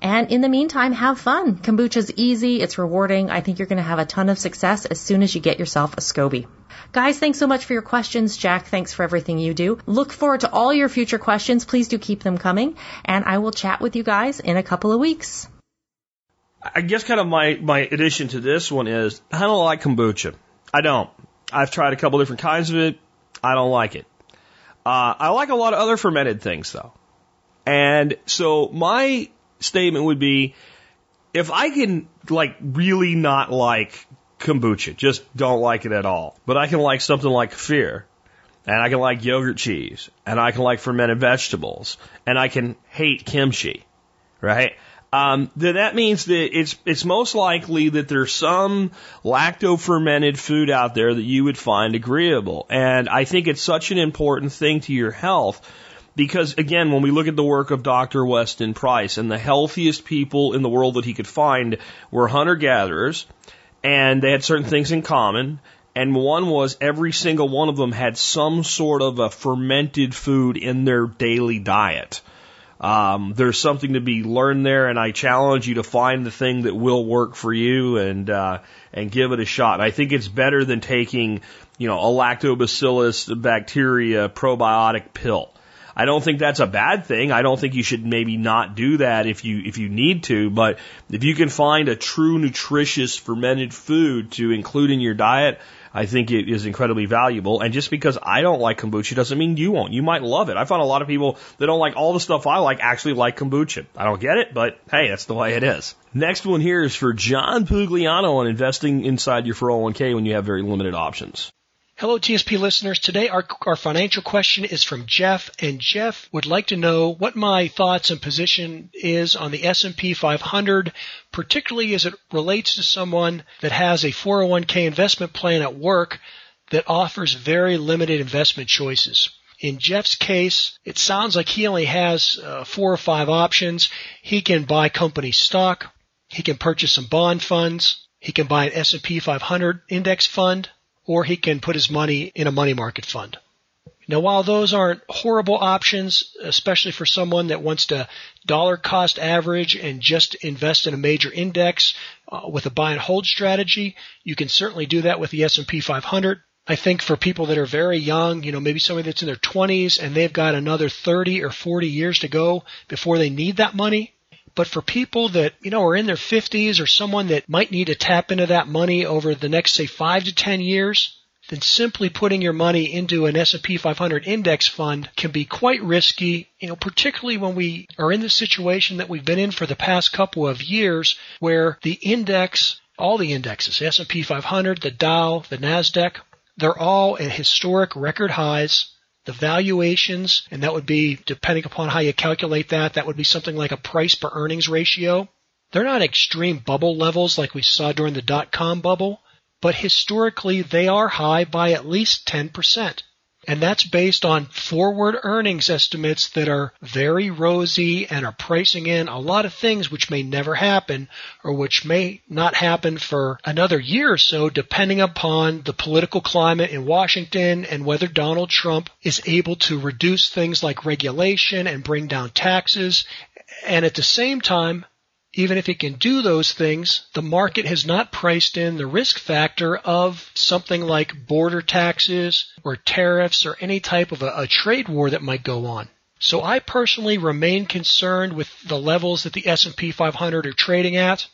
Speaker 6: And in the meantime, have fun. Kombucha's easy. It's rewarding. I think you're going to have a ton of success as soon as you get yourself a SCOBY. Guys, thanks so much for your questions. Jack, thanks for everything you do. Look forward to all your future questions. Please do keep them coming. And I will chat with you guys in a couple of weeks.
Speaker 1: I guess kind of my, my addition to this one is I don't like kombucha. I don't. I've tried a couple different kinds of it. I don't like it. Uh, I like a lot of other fermented things though. And so my statement would be if I can like really not like kombucha, just don't like it at all, but I can like something like kefir and I can like yogurt cheese and I can like fermented vegetables and I can hate kimchi, right? Um, then that means that it's it's most likely that there's some lacto fermented food out there that you would find agreeable. And I think it's such an important thing to your health because again, when we look at the work of Dr. Weston Price and the healthiest people in the world that he could find were hunter gatherers and they had certain things in common. And one was every single one of them had some sort of a fermented food in their daily diet. Um, there's something to be learned there, and I challenge you to find the thing that will work for you and uh, and give it a shot. I think it's better than taking, you know, a lactobacillus bacteria probiotic pill. I don't think that's a bad thing. I don't think you should maybe not do that if you if you need to, but if you can find a true nutritious fermented food to include in your diet, I think it is incredibly valuable. And just because I don't like kombucha doesn't mean you won't. You might love it. I found a lot of people that don't like all the stuff I like actually like kombucha. I don't get it, but hey, that's the way it is. Next one here is for John Pugliano on investing inside your 401k when you have very limited options.
Speaker 7: Hello, TSP listeners. Today, our, our financial question is from Jeff, and Jeff would like to know what my thoughts and position is on the S&P 500, particularly as it relates to someone that has a 401k investment plan at work that offers very limited investment choices. In Jeff's case, it sounds like he only has uh, four or five options. He can buy company stock. He can purchase some bond funds. He can buy an S&P 500 index fund or he can put his money in a money market fund. Now, while those aren't horrible options, especially for someone that wants to dollar cost average and just invest in a major index uh, with a buy and hold strategy, you can certainly do that with the S&P 500. I think for people that are very young, you know, maybe somebody that's in their 20s and they've got another 30 or 40 years to go before they need that money. But for people that, you know, are in their 50s or someone that might need to tap into that money over the next, say, 5 to 10 years, then simply putting your money into an S&P 500 index fund can be quite risky, you know, particularly when we are in the situation that we've been in for the past couple of years where the index, all the indexes, S&P 500, the Dow, the Nasdaq, they're all at historic record highs the valuations, and that would be, depending upon how you calculate that, that would be something like a price per earnings ratio. They're not extreme bubble levels like we saw during the dot com bubble, but historically they are high by at least 10%. And that's based on forward earnings estimates that are very rosy and are pricing in a lot of things which may never happen or which may not happen for another year or so depending upon the political climate in Washington and whether Donald Trump is able to reduce things like regulation and bring down taxes. And at the same time, even if it can do those things, the market has not priced in the risk factor of something like border taxes or tariffs or any type of a, a, trade war that might go on. So I personally remain concerned with the levels that the S&P 500 are trading at.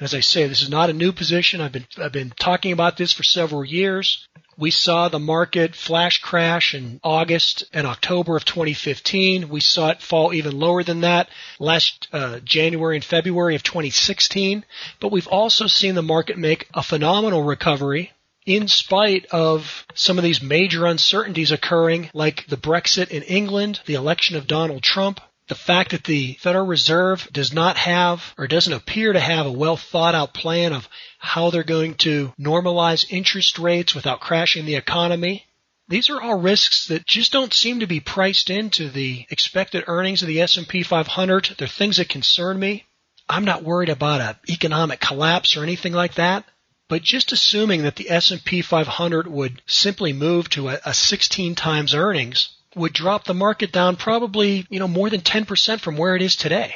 Speaker 7: As I say, this is not a new position. I've been, I've been talking about this for several years. We saw the market flash crash in August and October of 2015. We saw it fall even lower than that last uh, January and February of 2016. But we've also seen the market make a phenomenal recovery in spite of some of these major uncertainties occurring, like the Brexit in England, the election of Donald Trump, the fact that the Federal Reserve does not have or doesn't appear to have a well thought out plan of how they're going to normalize interest rates without crashing the economy. These are all risks that just don't seem to be priced into the expected earnings of the S&P 500. They're things that concern me. I'm not worried about an economic collapse or anything like that. But just assuming that the S&P 500 would simply move to a, a 16 times earnings would drop the market down probably, you know, more than 10% from where it is today.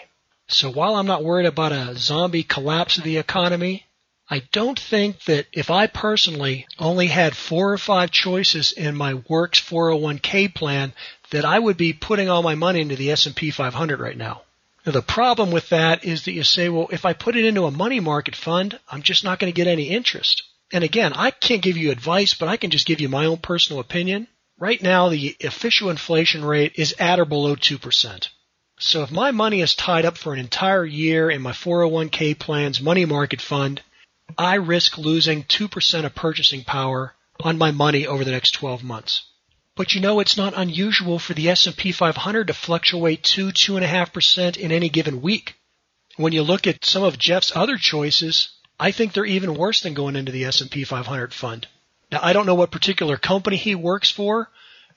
Speaker 7: So while I'm not worried about a zombie collapse of the economy, I don't think that if I personally only had four or five choices in my Works 401k plan that I would be putting all my money into the S&P 500 right now. Now the problem with that is that you say, well, if I put it into a money market fund, I'm just not going to get any interest. And again, I can't give you advice, but I can just give you my own personal opinion. Right now, the official inflation rate is at or below 2%. So if my money is tied up for an entire year in my 401k plan's money market fund, I risk losing 2% of purchasing power on my money over the next 12 months. But you know, it's not unusual for the S&P 500 to fluctuate 2, 2.5% in any given week. When you look at some of Jeff's other choices, I think they're even worse than going into the S&P 500 fund. Now, I don't know what particular company he works for,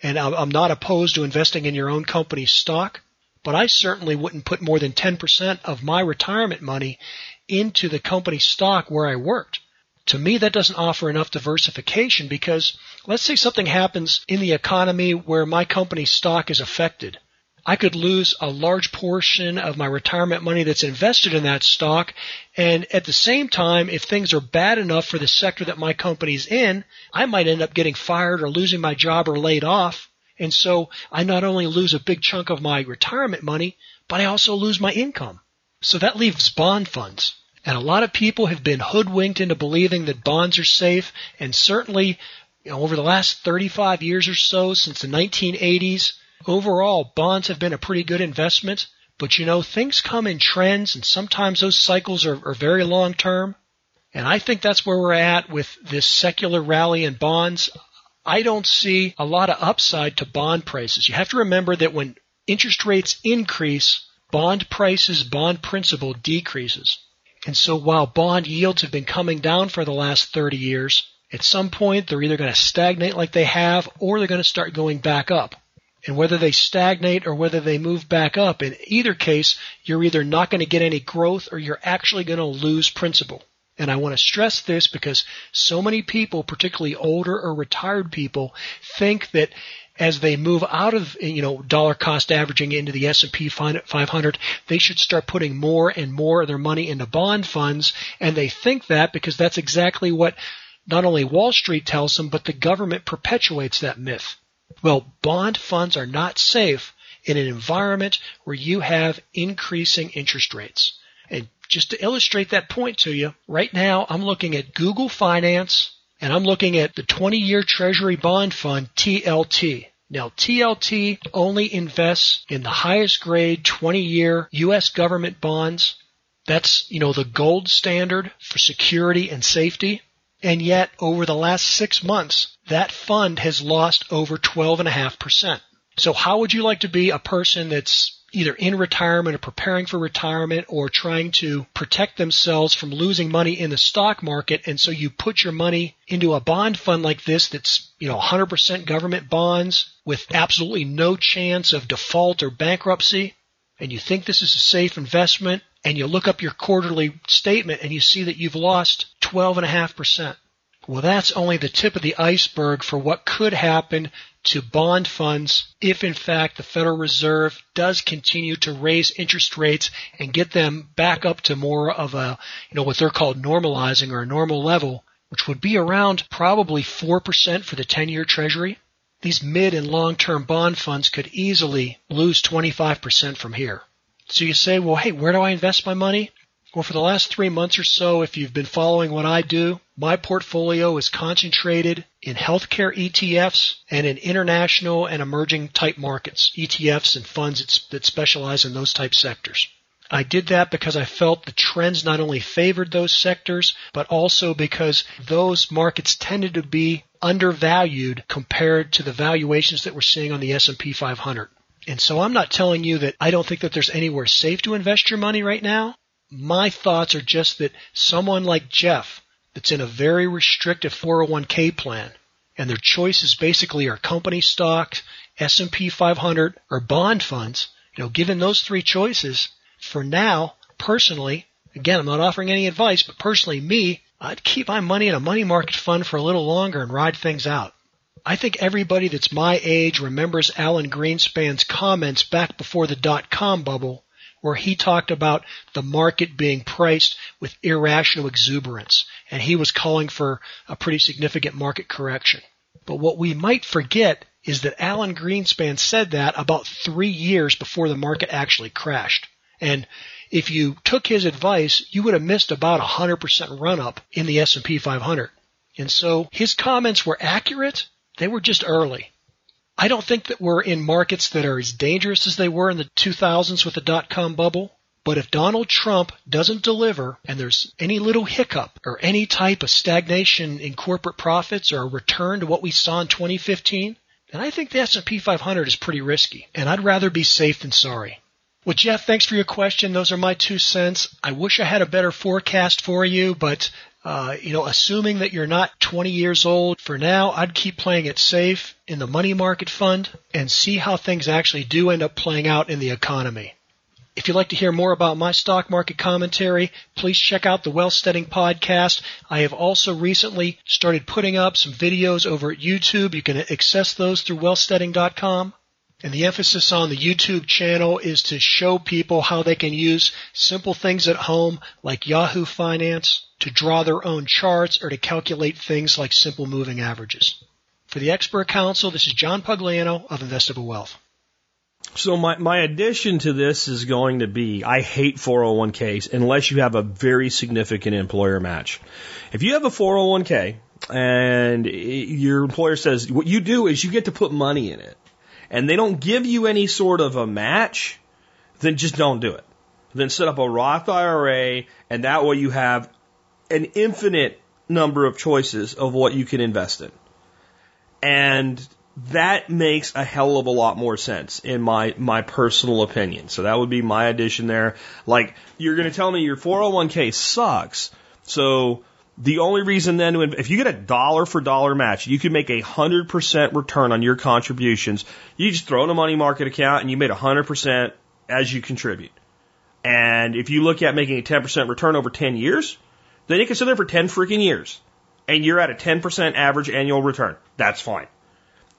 Speaker 7: and I'm not opposed to investing in your own company's stock, but I certainly wouldn't put more than 10% of my retirement money into the company stock where I worked. To me, that doesn't offer enough diversification because let's say something happens in the economy where my company's stock is affected. I could lose a large portion of my retirement money that's invested in that stock. And at the same time, if things are bad enough for the sector that my company's in, I might end up getting fired or losing my job or laid off. And so I not only lose a big chunk of my retirement money, but I also lose my income. So that leaves bond funds. And a lot of people have been hoodwinked into believing that bonds are safe. And certainly you know, over the last 35 years or so, since the 1980s, overall bonds have been a pretty good investment. But you know, things come in trends and sometimes those cycles are, are very long term. And I think that's where we're at with this secular rally in bonds. I don't see a lot of upside to bond prices. You have to remember that when interest rates increase, bond prices, bond principal decreases. And so while bond yields have been coming down for the last 30 years, at some point they're either going to stagnate like they have or they're going to start going back up. And whether they stagnate or whether they move back up, in either case, you're either not going to get any growth or you're actually going to lose principal. And I want to stress this because so many people, particularly older or retired people, think that as they move out of you know dollar cost averaging into the S&P 500 they should start putting more and more of their money into bond funds and they think that because that's exactly what not only Wall Street tells them but the government perpetuates that myth well bond funds are not safe in an environment where you have increasing interest rates and just to illustrate that point to you right now I'm looking at Google Finance and I'm looking at the 20 year Treasury Bond Fund, TLT. Now, TLT only invests in the highest grade 20 year U.S. government bonds. That's, you know, the gold standard for security and safety. And yet, over the last six months, that fund has lost over 12.5%. So how would you like to be a person that's either in retirement or preparing for retirement or trying to protect themselves from losing money in the stock market. And so you put your money into a bond fund like this that's, you know, 100% government bonds with absolutely no chance of default or bankruptcy. And you think this is a safe investment and you look up your quarterly statement and you see that you've lost 12.5%. Well, that's only the tip of the iceberg for what could happen to bond funds if in fact the Federal Reserve does continue to raise interest rates and get them back up to more of a, you know, what they're called normalizing or a normal level, which would be around probably 4% for the 10 year treasury. These mid and long term bond funds could easily lose 25% from here. So you say, well, hey, where do I invest my money? Well, for the last three months or so, if you've been following what I do, my portfolio is concentrated in healthcare ETFs and in international and emerging type markets, ETFs and funds that specialize in those type sectors. I did that because I felt the trends not only favored those sectors, but also because those markets tended to be undervalued compared to the valuations that we're seeing on the S&P 500. And so I'm not telling you that I don't think that there's anywhere safe to invest your money right now my thoughts are just that someone like Jeff that's in a very restrictive 401k plan and their choices basically are company stocks, S&P 500 or bond funds, you know, given those three choices, for now, personally, again, I'm not offering any advice, but personally, me, I'd keep my money in a money market fund for a little longer and ride things out. I think everybody that's my age remembers Alan Greenspan's comments back before the dot com bubble where he talked about the market being priced with irrational exuberance and he was calling for a pretty significant market correction. But what we might forget is that Alan Greenspan said that about three years before the market actually crashed. And if you took his advice, you would have missed about a 100% run up in the S&P 500. And so his comments were accurate. They were just early. I don't think that we're in markets that are as dangerous as they were in the 2000s with the dot com bubble. But if Donald Trump doesn't deliver and there's any little hiccup or any type of stagnation in corporate profits or a return to what we saw in 2015, then I think the S&P 500 is pretty risky and I'd rather be safe than sorry. Well, Jeff, thanks for your question. Those are my two cents. I wish I had a better forecast for you, but uh, you know, assuming that you're not 20 years old, for now, I'd keep playing it safe in the money market fund and see how things actually do end up playing out in the economy. If you'd like to hear more about my stock market commentary, please check out the Wealthsteading podcast. I have also recently started putting up some videos over at YouTube. You can access those through wealthsteading.com. And the emphasis on the YouTube channel is to show people how they can use simple things at home like Yahoo Finance to draw their own charts or to calculate things like simple moving averages. For the expert council, this is John Pugliano of Investable Wealth.
Speaker 1: So my, my addition to this is going to be I hate 401ks unless you have a very significant employer match. If you have a 401k and your employer says what you do is you get to put money in it and they don't give you any sort of a match, then just don't do it. Then set up a Roth IRA and that way you have an infinite number of choices of what you can invest in. And that makes a hell of a lot more sense in my my personal opinion. So that would be my addition there. Like you're going to tell me your 401k sucks. So the only reason then, if you get a dollar for dollar match, you can make a hundred percent return on your contributions. You just throw in a money market account and you made a hundred percent as you contribute. And if you look at making a 10% return over 10 years, then you can sit there for 10 freaking years and you're at a 10% average annual return. That's fine.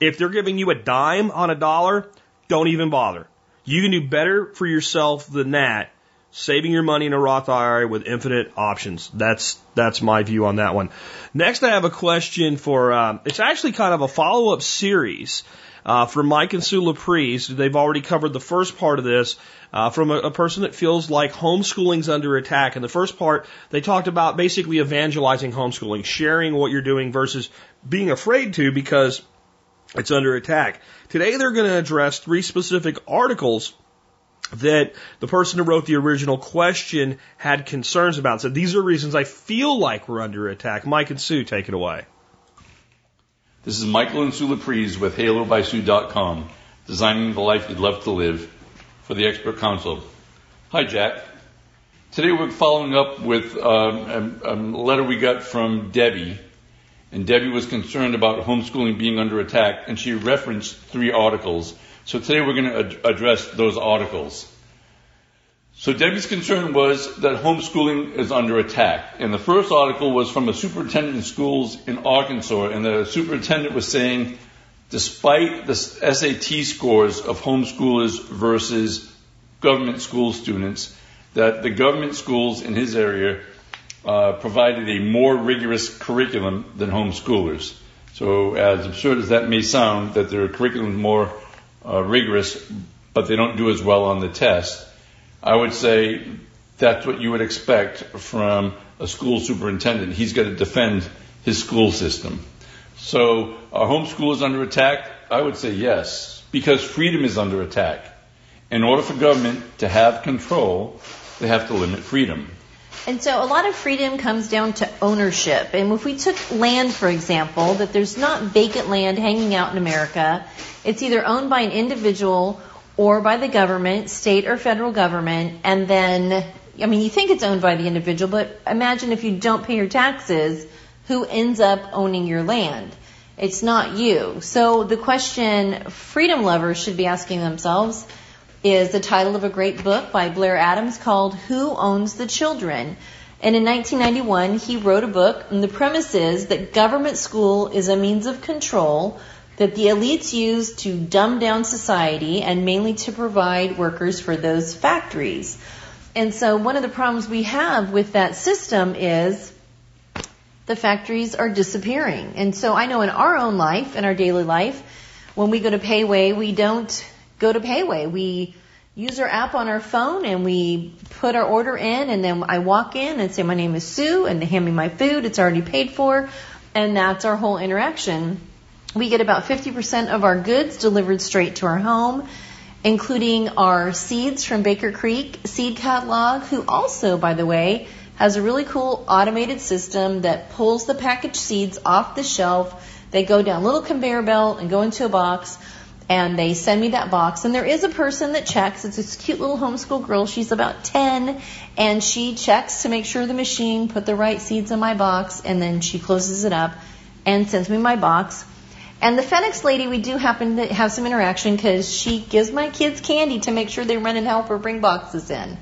Speaker 1: If they're giving you a dime on a dollar, don't even bother. You can do better for yourself than that, saving your money in a Roth IRA with infinite options. That's that's my view on that one. Next, I have a question for. Um, it's actually kind of a follow up series. Uh, from Mike and Sue Laprise, they've already covered the first part of this uh, from a, a person that feels like homeschooling's under attack. In the first part, they talked about basically evangelizing homeschooling, sharing what you're doing versus being afraid to because it's under attack. Today they're going to address three specific articles that the person who wrote the original question had concerns about. So these are reasons I feel like we're under attack. Mike and Sue, take it away.
Speaker 8: This is Michael and Sue Laprise with HaloBySue.com, designing the life you'd love to live for the expert council. Hi, Jack. Today we're following up with um, a, a letter we got from Debbie and Debbie was concerned about homeschooling being under attack, and she referenced three articles. So today we're going to ad- address those articles. So Debbie's concern was that homeschooling is under attack. And the first article was from a superintendent in schools in Arkansas, and the superintendent was saying, despite the SAT scores of homeschoolers versus government school students, that the government schools in his area uh, provided a more rigorous curriculum than homeschoolers. So, as absurd as that may sound, that their curriculum is more uh, rigorous, but they don't do as well on the test, I would say that's what you would expect from a school superintendent. He's got to defend his school system. So, are homeschoolers under attack? I would say yes, because freedom is under attack. In order for government to have control, they have to limit freedom.
Speaker 9: And so a lot of freedom comes down to ownership. And if we took land, for example, that there's not vacant land hanging out in America, it's either owned by an individual or by the government, state or federal government, and then, I mean, you think it's owned by the individual, but imagine if you don't pay your taxes, who ends up owning your land? It's not you. So the question freedom lovers should be asking themselves, is the title of a great book by Blair Adams called Who Owns the Children? And in 1991, he wrote a book, and the premise is that government school is a means of control that the elites use to dumb down society and mainly to provide workers for those factories. And so one of the problems we have with that system is the factories are disappearing. And so I know in our own life, in our daily life, when we go to Payway, we don't go to Payway. We use our app on our phone and we put our order in and then I walk in and say my name is Sue and they hand me my food. It's already paid for and that's our whole interaction. We get about 50% of our goods delivered straight to our home, including our seeds from Baker Creek Seed Catalog, who also, by the way, has a really cool automated system that pulls the packaged seeds off the shelf. They go down a little conveyor belt and go into a box and they send me that box. And there is a person that checks. It's this cute little homeschool girl. She's about 10 and she checks to make sure the machine put the right seeds in my box and then she closes it up and sends me my box. And the FedEx lady, we do happen to have some interaction because she gives my kids candy to make sure they run and help her bring boxes in.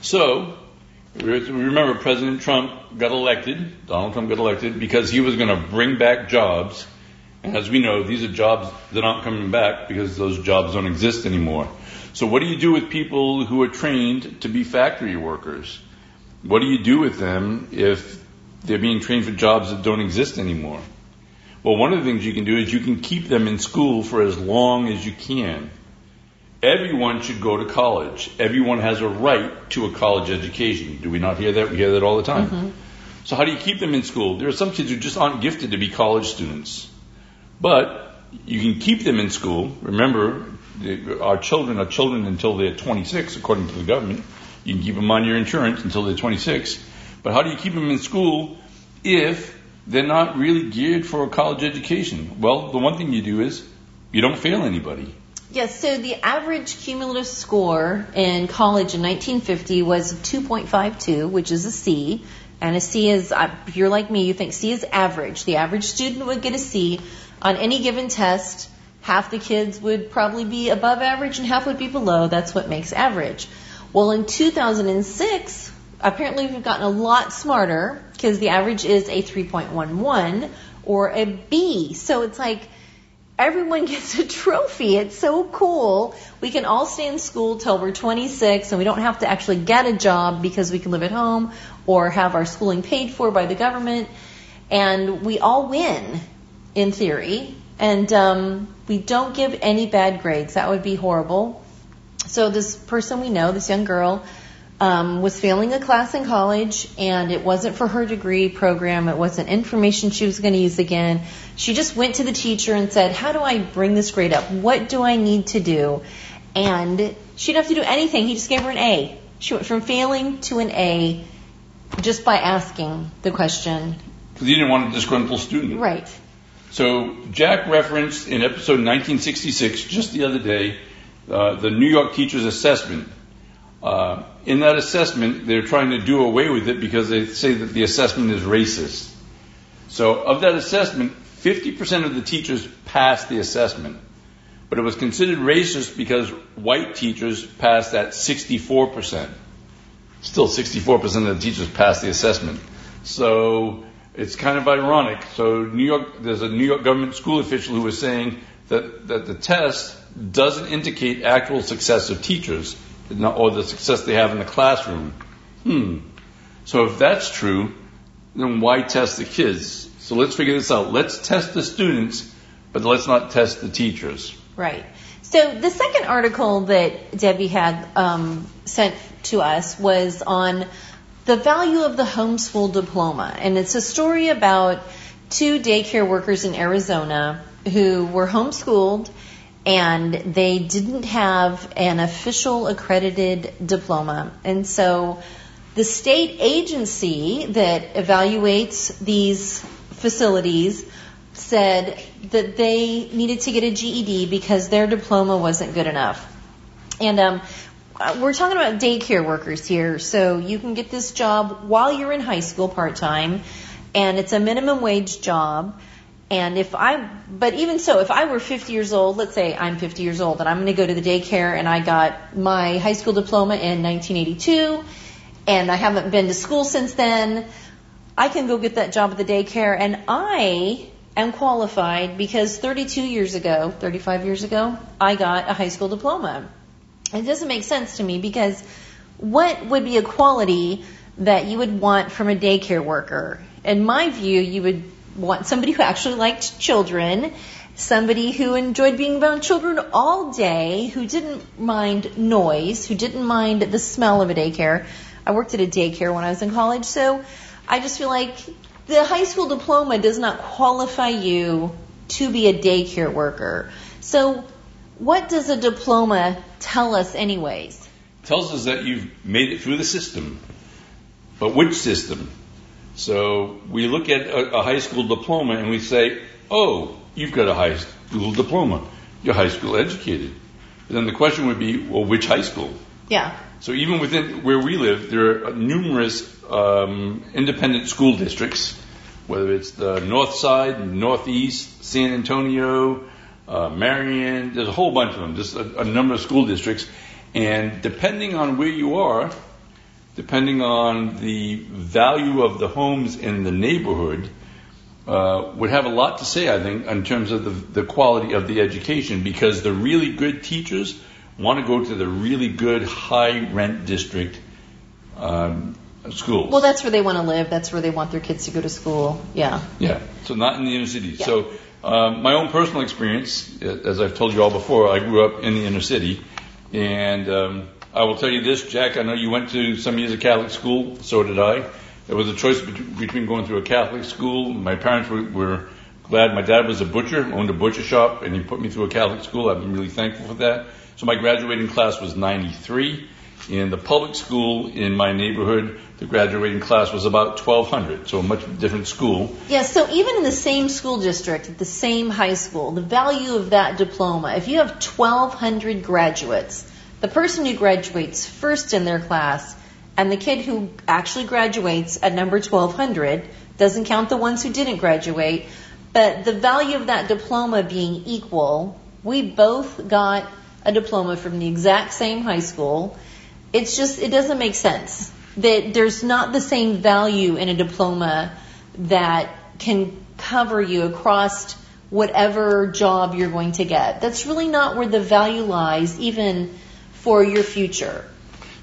Speaker 8: So, remember President Trump got elected, Donald Trump got elected because he was going to bring back jobs. And as we know, these are jobs that aren't coming back because those jobs don't exist anymore. So what do you do with people who are trained to be factory workers? What do you do with them if they're being trained for jobs that don't exist anymore? Well, one of the things you can do is you can keep them in school for as long as you can. Everyone should go to college. Everyone has a right to a college education. Do we not hear that? We hear that all the time.
Speaker 9: Mm-hmm.
Speaker 8: So how do you keep them in school? There are some kids who just aren't gifted to be college students. But you can keep them in school. Remember, our children are children until they're 26, according to the government. You can keep them on your insurance until they're 26. But how do you keep them in school if they're not really geared for a college education. Well, the one thing you do is you don't fail anybody.
Speaker 9: Yes, so the average cumulative score in college in 1950 was 2.52, which is a C. And a C is, uh, if you're like me, you think C is average. The average student would get a C on any given test. Half the kids would probably be above average and half would be below. That's what makes average. Well, in 2006, apparently we've gotten a lot smarter because the average is a 3.11 or a B. So it's like everyone [laughs] gets a trophy. It's so cool. We can all stay in school till we're 26 and we don't have to actually get a job because we can live at home or have our schooling paid for by the government. And we all win in theory. And um, we don't give any bad grades. That would be horrible. So this person we know, this young girl, um, was failing a class in college, and it wasn't for her degree program. It wasn't information she was going to use again. She just went to the teacher and said, "How do I bring this grade up? What do I need to do?" And she didn't have to do anything. He just gave her an A. She went from failing to an A just by asking the question.
Speaker 8: Because he didn't want a disgruntled student.
Speaker 9: Right.
Speaker 8: So Jack referenced in episode 1966, just the other day, uh, the New York Teachers Assessment. Uh, in that assessment, they're trying to do away with it because they say that the assessment is racist. So, of that assessment, 50% of the teachers passed the assessment. But it was considered racist because white teachers passed at 64%. Still, 64% of the teachers passed the assessment. So, it's kind of ironic. So, New York, there's a New York government school official who was saying that, that the test doesn't indicate actual success of teachers or the success they have in the classroom. Hmm. So if that's true, then why test the kids? So let's figure this out. Let's test the students, but let's not test the teachers.
Speaker 9: Right. So the second article that Debbie had um, sent to us was on the value of the homeschool diploma, and it's a story about two daycare workers in Arizona who were homeschooled and they didn't have an official accredited diploma. And so the state agency that evaluates these facilities said that they needed to get a GED because their diploma wasn't good enough. And um, Uh, we're talking about daycare workers here, so you can get this job while you're in high school part time, and it's a minimum wage job And if I, but even so, if I were 50 years old, let's say I'm 50 years old and I'm going to go to the daycare and I got my high school diploma in 1982 and I haven't been to school since then, I can go get that job at the daycare and I am qualified because 32 years ago, 35 years ago, I got a high school diploma. It doesn't make sense to me because what would be a quality that you would want from a daycare worker? In my view, you would want somebody who actually liked children, somebody who enjoyed being around children all day, who didn't mind noise, who didn't mind the smell of a daycare. I worked at a daycare when I was in college, so I just feel like the high school diploma does not qualify you to be a daycare worker. So, what does a diploma tell us, anyways?
Speaker 8: It tells us that you've made it through the system. But which system? So we look at a, a high school diploma and we say, oh, you've got a high school diploma. You're high school educated. But then the question would be, well, which high school?
Speaker 9: Yeah.
Speaker 8: So even within where we live, there are numerous um, independent school districts, whether it's the North Side, Northeast, San Antonio, uh, Marion. There's a whole bunch of them, just a, a number of school districts, and depending on where you are, depending on the value of the homes in the neighborhood, uh, would have a lot to say, I think, in terms of the, the quality of the education, because the really good teachers want to go to the really good high rent district um, schools.
Speaker 9: Well, that's where they want to live. That's where they want their kids to go to school. Yeah.
Speaker 8: Yeah. So not in the inner city.
Speaker 9: Yeah.
Speaker 8: So um, my own personal experience, uh, as I've told you all before, I grew up in the inner city, and um, I will tell you this, Jack. I know you went to some years of Catholic school. So did I. It was a choice bet- between going through a Catholic school. My parents were, were glad. My dad was a butcher, owned a butcher shop, and he put me through a Catholic school. I've been really thankful for that. So my graduating class was 93. In the public school in my neighborhood, the graduating class was about 1,200, so a much different school.
Speaker 9: Yeah, so even in the same school district, at the same high school, the value of that diploma, if you have 1,200 graduates, the person who graduates first in their class and the kid who actually graduates at number 1,200 doesn't count the ones who didn't graduate, but the value of that diploma being equal, we both got a diploma from the exact same high school. It's just, it doesn't make sense that there's not the same value in a diploma that can cover you across whatever job you're going to get. That's really not where the value lies, even for your future.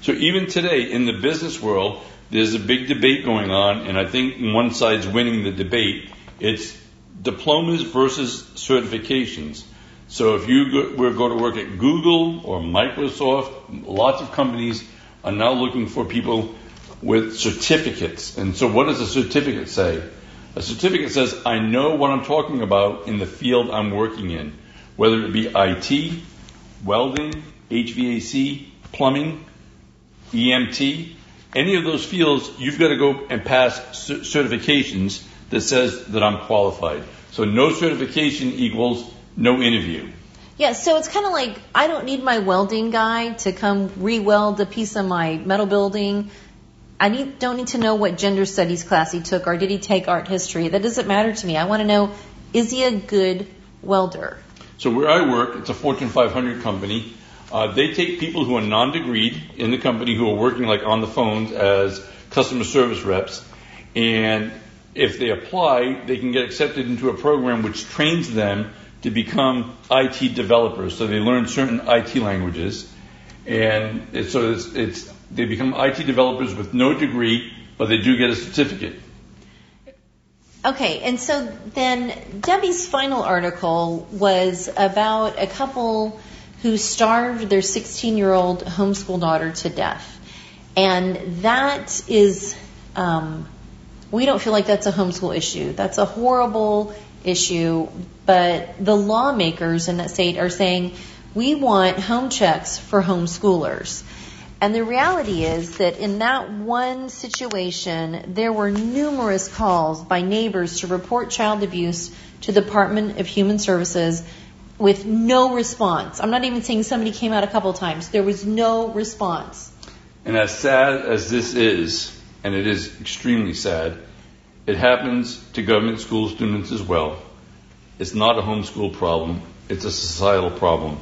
Speaker 8: So even today in the business world, there's a big debate going on, and I think one side's winning the debate. It's diplomas versus certifications. So if you go, were going to work at Google or Microsoft, lots of companies are now looking for people with certificates. And so what does a certificate say? A certificate says, I know what I'm talking about in the field I'm working in, whether it be IT, welding, HVAC, plumbing, EMT, any of those fields, you've got to go and pass cer- certifications that says that I'm qualified. So no certification equals no interview.
Speaker 9: Yeah, so it's kind of like I don't need my welding guy to come re-weld a piece of my metal building. I need, don't need to know what gender studies class he took or did he take art history. That doesn't matter to me. I want to know is he a good welder?
Speaker 8: So where I work, it's a Fortune 500 company. Uh, they take people who are non-degreed in the company who are working like on the phones as customer service reps, and if they apply, they can get accepted into a program which trains them to become IT developers. So they learn certain IT languages, and it's, so it's, it's they become IT developers with no degree, but they do get a certificate.
Speaker 9: Okay, and so then Debbie's final article was about a couple who starved their 16 year old homeschool daughter to death. And that is, um, we don't feel like that's a homeschool issue. That's a horrible issue, but the lawmakers in that state are saying we want home checks for homeschoolers. And the reality is that in that one situation, there were numerous calls by neighbors to report child abuse to the Department of Human Services with no response. I'm not even saying somebody came out a couple of times. There was no response.
Speaker 8: And as sad as this is, and it is extremely sad, it happens to government school students as well. It's not a homeschool problem. It's a societal problem.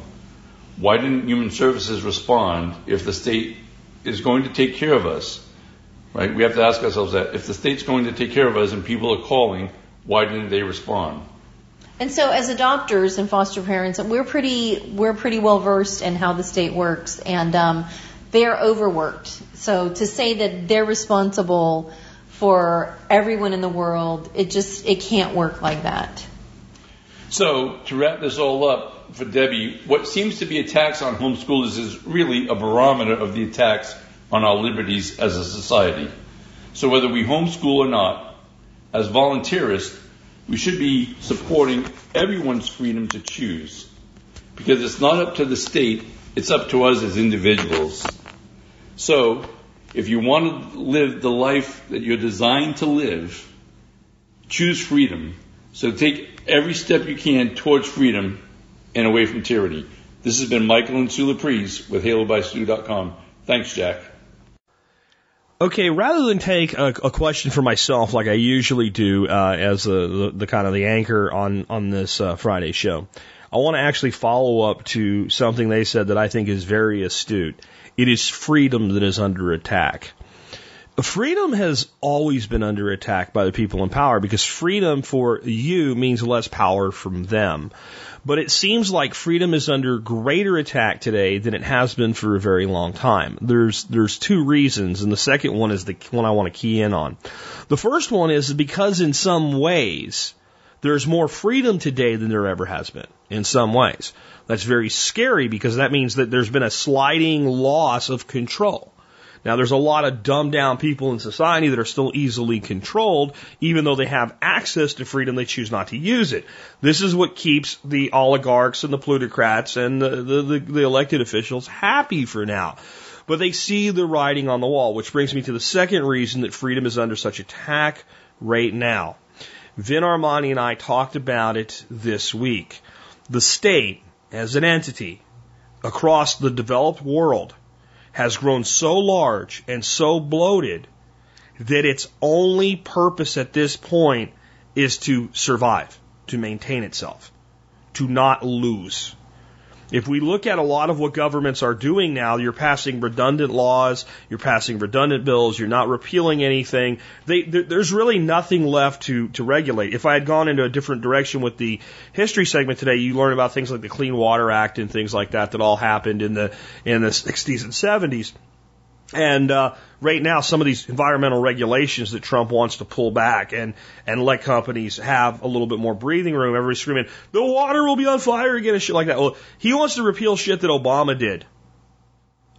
Speaker 8: Why didn't Human Services respond if the state is going to take care of us? Right? We have to ask ourselves that. If the state's going to take care of us and people are calling, why didn't they respond?
Speaker 9: And so, as adopters and foster parents, we're pretty we're pretty well versed in how the state works, and um, they are overworked. So to say that they're responsible for everyone in the world, it just it can't work like that.
Speaker 8: So to wrap this all up for Debbie, what seems to be attacks on homeschoolers is really a barometer of the attacks on our liberties as a society. So whether we homeschool or not, as volunteerists, we should be supporting everyone's freedom to choose. Because it's not up to the state, it's up to us as individuals. So, if you want to live the life that you're designed to live, choose freedom. So take every step you can towards freedom and away from tyranny. This has been Michael and Sue Laprise with HaloBySue.com. Thanks, Jack.
Speaker 1: Okay, rather than take a, a, question for myself like I usually do uh, as a, the, the, kind of the anchor on on this uh, Friday show, I want to actually follow up to something they said that I think is very astute. It is freedom that is under attack. Freedom has always been under attack by the people in power because freedom for you means less power from them. But it seems like freedom is under greater attack today than it has been for a very long time. There's there's two reasons, and the second one is the one I want to key in on. The first one is because in some ways there's more freedom today than there ever has been. In some ways, that's very scary because that means that there's been a sliding loss of control. Now, there's a lot of dumbed down people in society that are still easily controlled, even though they have access to freedom, they choose not to use it. This is what keeps the oligarchs and the plutocrats and the, the, the, the elected officials happy for now. But they see the writing on the wall, which brings me to the second reason that freedom is under such attack right now. Vin Armani and I talked about it this week. The state, as an entity, across the developed world, has grown so large and so bloated that its only purpose at this point is to survive, to maintain itself, to not lose. If we look at a lot of what governments are doing now, you're passing redundant laws, you're passing redundant bills, you're not repealing anything. They, there's really nothing left to, to regulate. If I had gone into a different direction with the history segment today, you learn about things like the Clean Water Act and things like that that all happened in the in the 60s and 70s. And uh, right now, some of these environmental regulations that Trump wants to pull back and and let companies have a little bit more breathing room. Everybody's screaming, "The water will be on fire again!" and shit like that. Well, he wants to repeal shit that Obama did.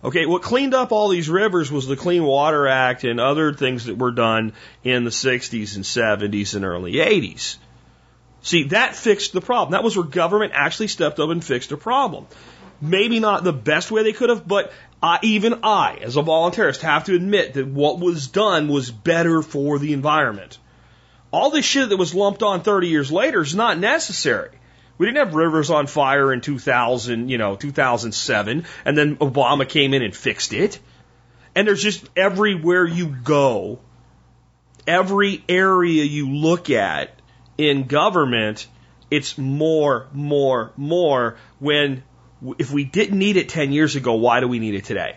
Speaker 1: Okay, what cleaned up all these rivers was the Clean Water Act and other things that were done in the 60s and 70s and early 80s. See, that fixed the problem. That was where government actually stepped up and fixed a problem. Maybe not the best way they could have, but I, even I, as a volunteerist, have to admit that what was done was better for the environment. All this shit that was lumped on 30 years later is not necessary. We didn't have rivers on fire in 2000, you know, 2007, and then Obama came in and fixed it. And there's just everywhere you go, every area you look at in government, it's more, more, more when if we didn't need it 10 years ago, why do we need it today?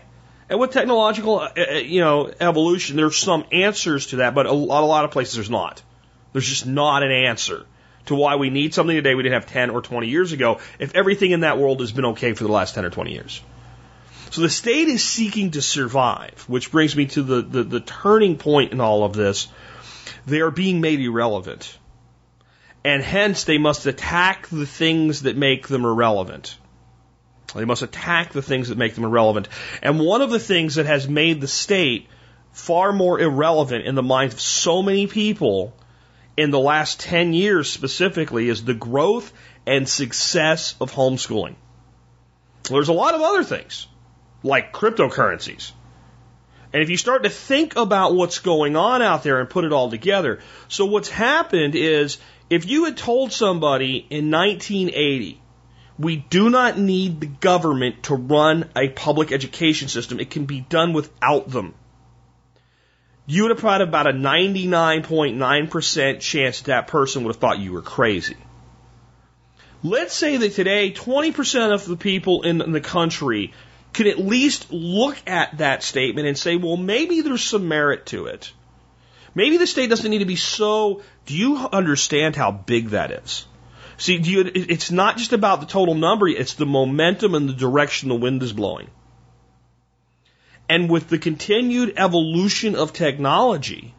Speaker 1: And with technological, uh, uh, you know, evolution, there's some answers to that, but a lot, a lot of places there's not. There's just not an answer to why we need something today we didn't have 10 or 20 years ago if everything in that world has been okay for the last 10 or 20 years. So the state is seeking to survive, which brings me to the, the, the turning point in all of this. They are being made irrelevant. And hence they must attack the things that make them irrelevant. They must attack the things that make them irrelevant. And one of the things that has made the state far more irrelevant in the minds of so many people in the last 10 years specifically is the growth and success of homeschooling. There's a lot of other things, like cryptocurrencies. And if you start to think about what's going on out there and put it all together, so what's happened is if you had told somebody in 1980 we do not need the government to run a public education system. It can be done without them. You would have had about a 99.9% chance that that person would have thought you were crazy. Let's say that today 20% of the people in the country could at least look at that statement and say, well, maybe there's some merit to it. Maybe the state doesn't need to be so. Do you understand how big that is? See, you, it's not just about the total number, it's the momentum and the direction the wind is blowing. And with the continued evolution of technology,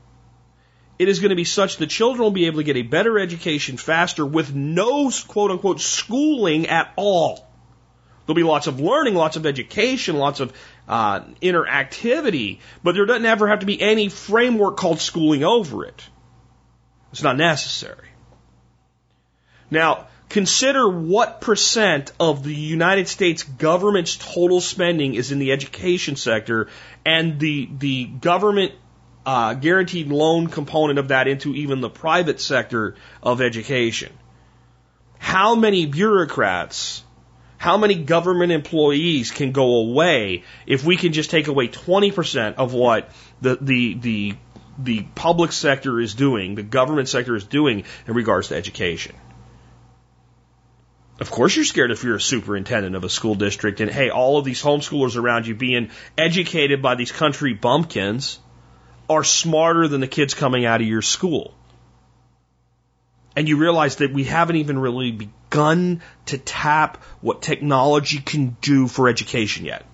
Speaker 1: it is going to be such that children will be able to get a better education faster with no quote unquote schooling at all. There'll be lots of learning, lots of education, lots of uh, interactivity, but there doesn't ever have to be any framework called schooling over it. It's not necessary. Now, consider what percent of the United States government's total spending is in the education sector and the, the government uh, guaranteed loan component of that into even the private sector of education. How many bureaucrats, how many government employees can go away if we can just take away 20% of what the, the, the, the public sector is doing, the government sector is doing in regards to education? Of course, you're scared if you're a superintendent of a school district and hey, all of these homeschoolers around you being educated by these country bumpkins are smarter than the kids coming out of your school. And you realize that we haven't even really begun to tap what technology can do for education yet.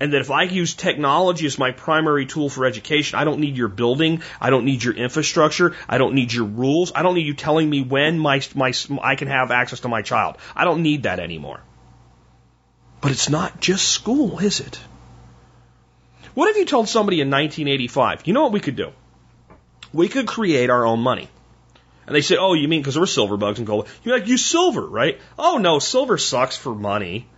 Speaker 1: And that if I use technology as my primary tool for education, I don't need your building, I don't need your infrastructure, I don't need your rules, I don't need you telling me when my, my, I can have access to my child. I don't need that anymore. But it's not just school, is it? What if you told somebody in 1985, you know what we could do? We could create our own money. And they say, oh, you mean because we're silver bugs and gold? You're like, use silver, right? Oh no, silver sucks for money.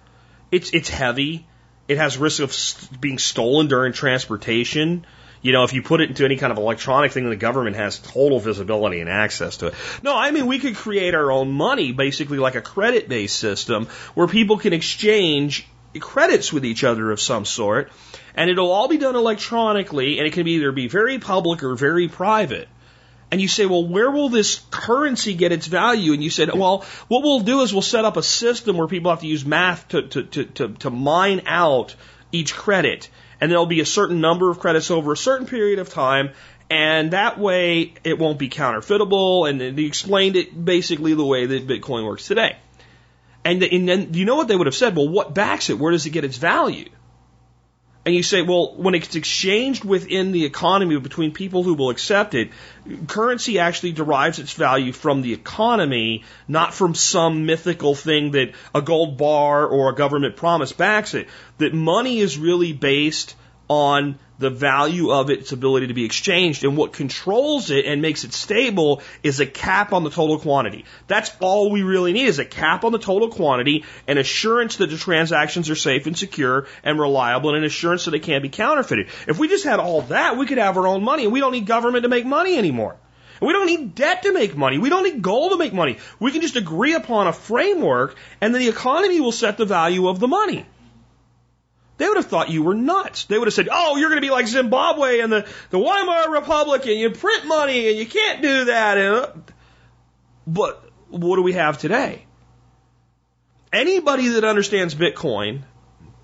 Speaker 1: It's it's heavy. It has risk of st- being stolen during transportation. You know, if you put it into any kind of electronic thing, the government has total visibility and access to it. No, I mean, we could create our own money, basically like a credit based system where people can exchange credits with each other of some sort and it'll all be done electronically, and it can either be very public or very private. And you say, well, where will this currency get its value? And you said, well, what we'll do is we'll set up a system where people have to use math to, to, to, to, to mine out each credit. And there'll be a certain number of credits over a certain period of time. And that way it won't be counterfeitable. And they explained it basically the way that Bitcoin works today. And, and then you know what they would have said? Well, what backs it? Where does it get its value? And you say, well, when it's exchanged within the economy between people who will accept it, currency actually derives its value from the economy, not from some mythical thing that a gold bar or a government promise backs it. That money is really based on the value of its ability to be exchanged. And what controls it and makes it stable is a cap on the total quantity. That's all we really need is a cap on the total quantity and assurance that the transactions are safe and secure and reliable and an assurance that they can't be counterfeited. If we just had all that, we could have our own money and we don't need government to make money anymore. We don't need debt to make money. We don't need gold to make money. We can just agree upon a framework and then the economy will set the value of the money. They would have thought you were nuts. They would have said, oh, you're going to be like Zimbabwe and the, the Weimar Republic and you print money and you can't do that. And, uh, but what do we have today? Anybody that understands Bitcoin,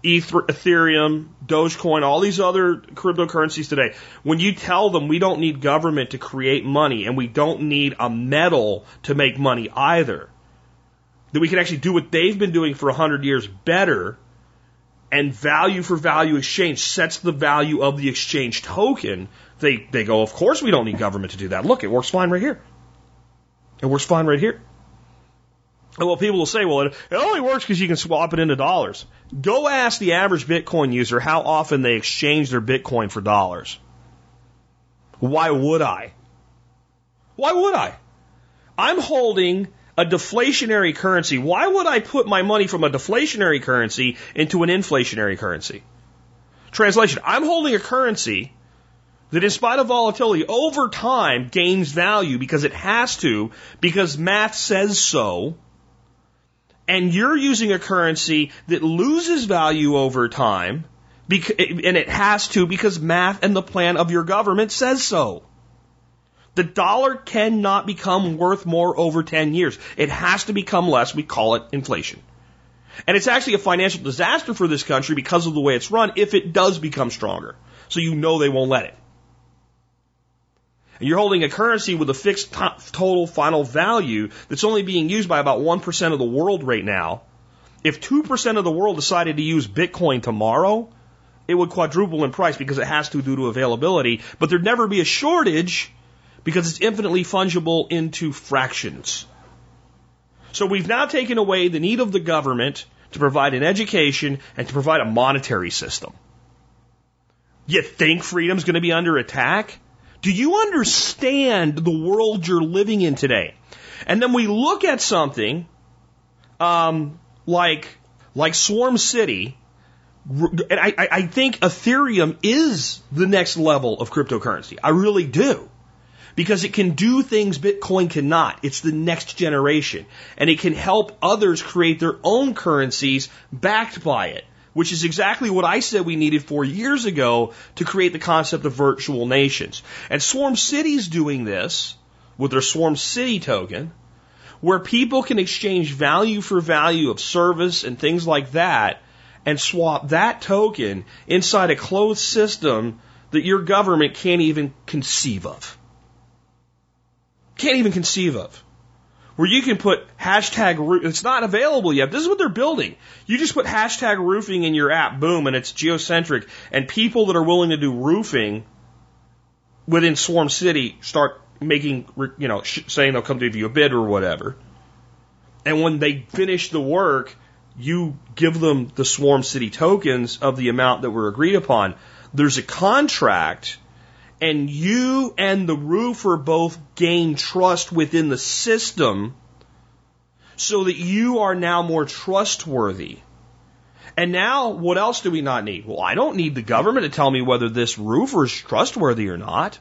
Speaker 1: Ethereum, Dogecoin, all these other cryptocurrencies today, when you tell them we don't need government to create money and we don't need a metal to make money either, that we can actually do what they've been doing for a hundred years better, and value for value exchange sets the value of the exchange token, they, they go, of course we don't need government to do that. Look, it works fine right here. It works fine right here. And well, people will say, well, it, it only works because you can swap it into dollars. Go ask the average Bitcoin user how often they exchange their Bitcoin for dollars. Why would I? Why would I? I'm holding a deflationary currency, why would I put my money from a deflationary currency into an inflationary currency? Translation, I'm holding a currency that in spite of volatility over time gains value because it has to, because math says so. And you're using a currency that loses value over time, and it has to because math and the plan of your government says so. The dollar cannot become worth more over 10 years. It has to become less. We call it inflation. And it's actually a financial disaster for this country because of the way it's run if it does become stronger. So you know they won't let it. And you're holding a currency with a fixed total final value that's only being used by about 1% of the world right now. If 2% of the world decided to use Bitcoin tomorrow, it would quadruple in price because it has to due to availability, but there'd never be a shortage because it's infinitely fungible into fractions. So we've now taken away the need of the government to provide an education and to provide a monetary system. You think freedom's going to be under attack? Do you understand the world you're living in today? And then we look at something um, like like Swarm City, and I, I think Ethereum is the next level of cryptocurrency. I really do because it can do things Bitcoin cannot. It's the next generation. And it can help others create their own currencies backed by it, which is exactly what I said we needed four years ago to create the concept of virtual nations. And Swarm City's doing this with their Swarm City token, where people can exchange value for value of service and things like that and swap that token inside a closed system that your government can't even conceive of can't even conceive of. Where you can put hashtag, it's not available yet. This is what they're building. You just put hashtag roofing in your app, boom, and it's geocentric. And people that are willing to do roofing within Swarm City start making, you know, saying they'll come to give you a bid or whatever. And when they finish the work, you give them the Swarm City tokens of the amount that were agreed upon. There's a contract and you and the roofer both gain trust within the system so that you are now more trustworthy. And now, what else do we not need? Well, I don't need the government to tell me whether this roofer is trustworthy or not.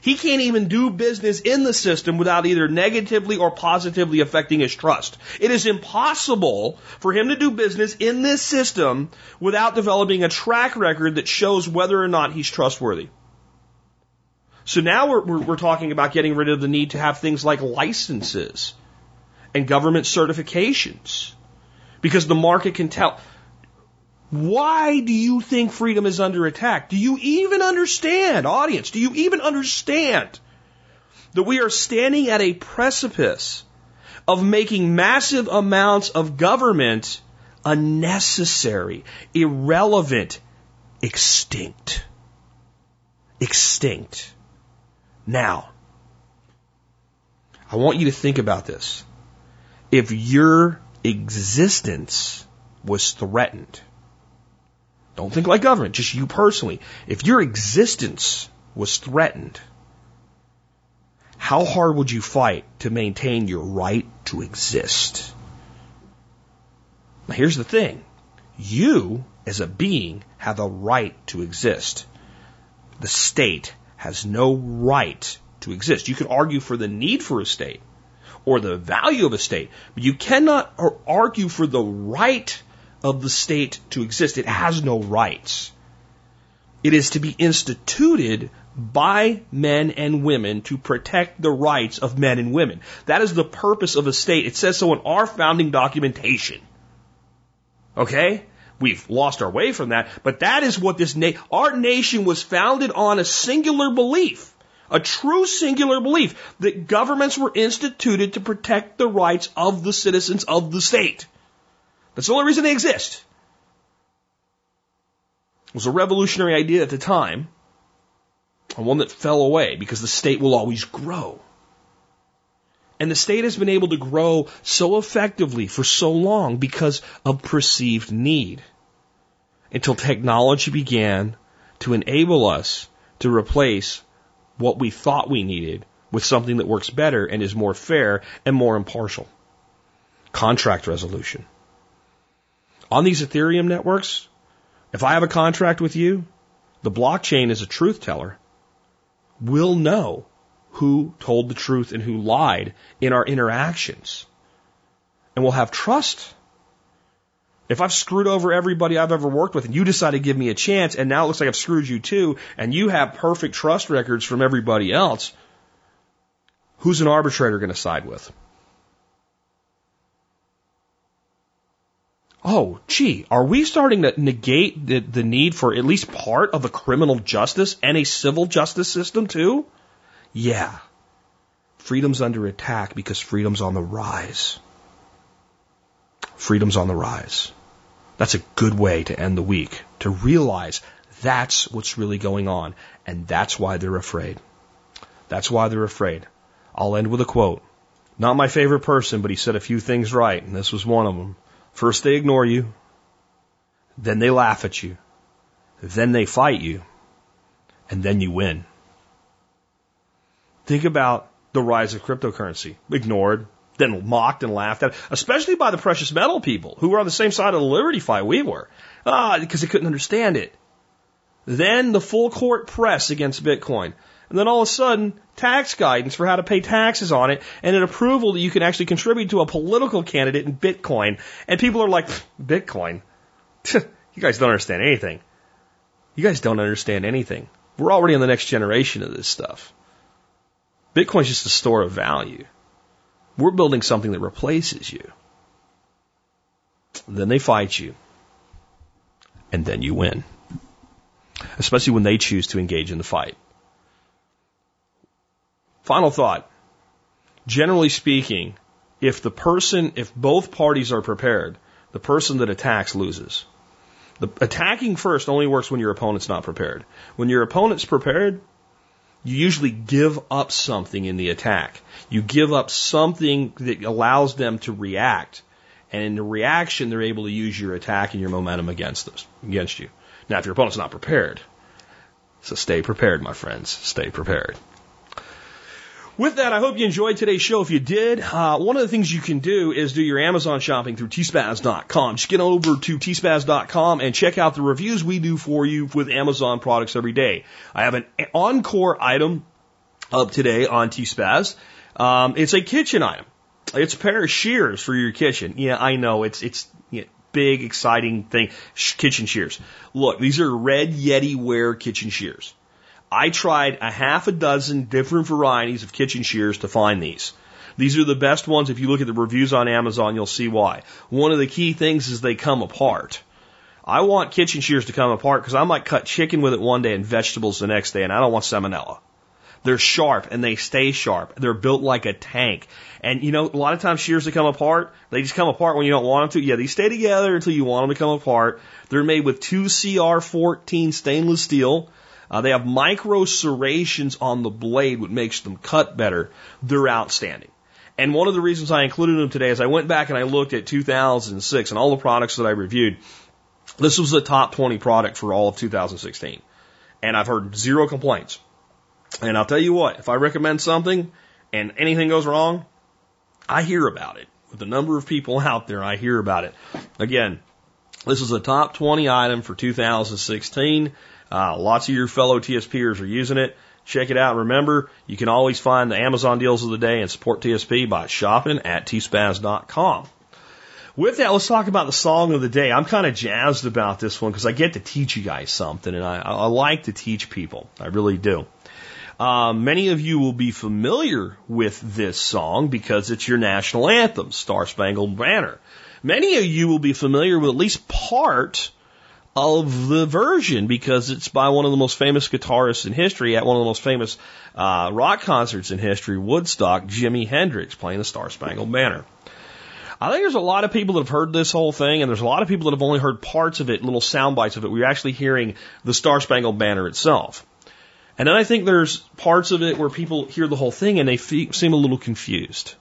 Speaker 1: He can't even do business in the system without either negatively or positively affecting his trust. It is impossible for him to do business in this system without developing a track record that shows whether or not he's trustworthy. So now we're, we're, we're talking about getting rid of the need to have things like licenses and government certifications because the market can tell. Why do you think freedom is under attack? Do you even understand, audience? Do you even understand that we are standing at a precipice of making massive amounts of government unnecessary, irrelevant, extinct? Extinct. Now, I want you to think about this. If your existence was threatened, don't think like government, just you personally. If your existence was threatened, how hard would you fight to maintain your right to exist? Now, here's the thing you, as a being, have a right to exist. The state has no right to exist. You can argue for the need for a state or the value of a state, but you cannot argue for the right of the state to exist. It has no rights. It is to be instituted by men and women to protect the rights of men and women. That is the purpose of a state. It says so in our founding documentation. Okay? We've lost our way from that, but that is what this na- our nation was founded on a singular belief, a true singular belief that governments were instituted to protect the rights of the citizens of the state. That's the only reason they exist. It was a revolutionary idea at the time, and one that fell away because the state will always grow. And the state has been able to grow so effectively for so long because of perceived need until technology began to enable us to replace what we thought we needed with something that works better and is more fair and more impartial. Contract resolution. On these Ethereum networks, if I have a contract with you, the blockchain is a truth teller. We'll know who told the truth and who lied in our interactions. And we'll have trust. If I've screwed over everybody I've ever worked with and you decide to give me a chance and now it looks like I've screwed you too and you have perfect trust records from everybody else, who's an arbitrator going to side with? Oh, gee, are we starting to negate the, the need for at least part of a criminal justice and a civil justice system too? Yeah. Freedom's under attack because freedom's on the rise. Freedom's on the rise. That's a good way to end the week, to realize that's what's really going on, and that's why they're afraid. That's why they're afraid. I'll end with a quote. Not my favorite person, but he said a few things right, and this was one of them. First they ignore you, then they laugh at you, then they fight you, and then you win. Think about the rise of cryptocurrency. Ignored, then mocked and laughed at, especially by the precious metal people who were on the same side of the liberty fight we were, ah, because they couldn't understand it. Then the full court press against Bitcoin. And then all of a sudden, tax guidance for how to pay taxes on it and an approval that you can actually contribute to a political candidate in Bitcoin. And people are like, Bitcoin? [laughs] you guys don't understand anything. You guys don't understand anything. We're already in the next generation of this stuff. Bitcoin's just a store of value. We're building something that replaces you. Then they fight you. And then you win. Especially when they choose to engage in the fight. Final thought. Generally speaking, if the person, if both parties are prepared, the person that attacks loses. The attacking first only works when your opponent's not prepared. When your opponent's prepared, you usually give up something in the attack. You give up something that allows them to react. And in the reaction, they're able to use your attack and your momentum against us, against you. Now, if your opponent's not prepared, so stay prepared, my friends. Stay prepared. With that, I hope you enjoyed today's show. If you did, uh, one of the things you can do is do your Amazon shopping through tspaz.com. Just get over to tspaz.com and check out the reviews we do for you with Amazon products every day. I have an encore item up today on tspaz. Um, it's a kitchen item. It's a pair of shears for your kitchen. Yeah, I know it's it's know, big, exciting thing. Kitchen shears. Look, these are Red Yeti Wear kitchen shears. I tried a half a dozen different varieties of kitchen shears to find these. These are the best ones. If you look at the reviews on Amazon, you'll see why. One of the key things is they come apart. I want kitchen shears to come apart because I might cut chicken with it one day and vegetables the next day, and I don't want salmonella. They're sharp and they stay sharp. They're built like a tank. And you know, a lot of times shears that come apart, they just come apart when you don't want them to. Yeah, they stay together until you want them to come apart. They're made with 2CR14 stainless steel. Uh, they have micro serrations on the blade, which makes them cut better. They're outstanding. And one of the reasons I included them today is I went back and I looked at 2006 and all the products that I reviewed. This was the top 20 product for all of 2016. And I've heard zero complaints. And I'll tell you what, if I recommend something and anything goes wrong, I hear about it. With the number of people [laughs] out there, I hear about it. Again, this is a top 20 item for 2016. Uh, lots of your fellow TSPers are using it. Check it out. Remember, you can always find the Amazon deals of the day and support TSP by shopping at tspaz.com. With that, let's talk about the song of the day. I'm kind of jazzed about this one because I get to teach you guys something, and I, I like to teach people. I really do. Um, many of you will be familiar with this song because it's your national anthem, Star Spangled Banner. Many of you will be familiar with at least part of the version because it's by one of the most famous guitarists in history at one of the most famous uh, rock concerts in history, Woodstock, Jimi Hendrix playing the Star Spangled Banner. I think there's a lot of people that have heard this whole thing, and there's a lot of people that have only heard parts of it, little sound bites of it. We're actually hearing the Star Spangled Banner itself. And then I think there's parts of it where people hear the whole thing and they seem a little confused.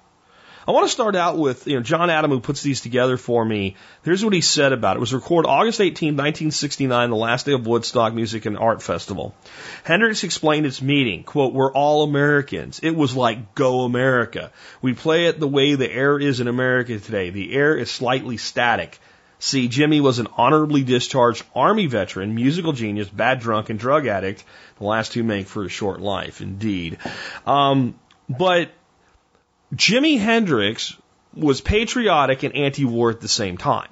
Speaker 1: I want to start out with, you know, John Adam, who puts these together for me. Here's what he said about it. It was recorded August 18, 1969, the last day of Woodstock Music and Art Festival. Hendrix explained its meaning, quote, we're all Americans. It was like Go America. We play it the way the air is in America today. The air is slightly static. See, Jimi was an honorably discharged Army veteran, musical genius, bad drunk, and drug addict. The last two make for a short life, indeed. Um, but Jimi Hendrix was patriotic and anti-war at the same time,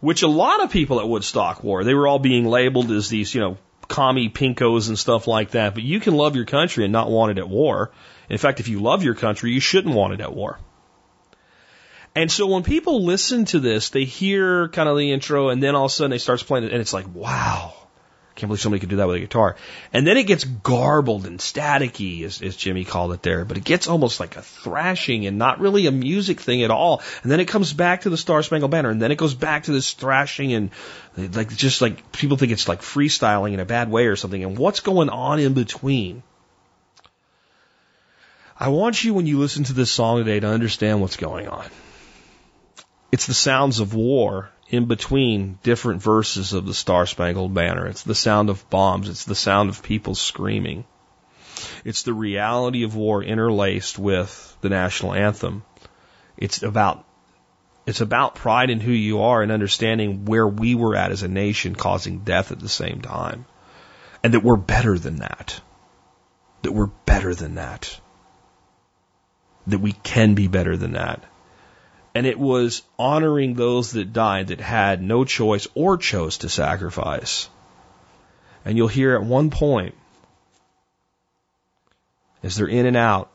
Speaker 1: which a lot of people at Woodstock were. They were all being labeled as these, you know, commie pinkos and stuff like that. But you can love your country and not want it at war. In fact, if you love your country, you shouldn't want it at war. And so when people listen to this, they hear kind of the intro and then all of a sudden they starts playing it and it's like, wow, can't believe somebody could do that with a guitar. And then it gets garbled and staticky, as, as Jimi called it there, but it gets almost like a thrashing and not really a music thing at all. And then it comes back to the Star Spangled Banner and then it goes back to this thrashing and like just like people think it's like freestyling in a bad way or something. And what's going on in between? I want you when you listen to this song today to understand what's going on. It's the sounds of war in between different verses of the Star Spangled Banner. It's the sound of bombs. It's the sound of people screaming. It's the reality of war interlaced with the national anthem. It's about it's about pride in who you are and understanding where we were at as a nation causing death at the same time. And that we're better than that. That we're better than that. That we can be better than that and it was honoring those that died that had no choice or chose to sacrifice. And you'll hear at one point, as they're in and out,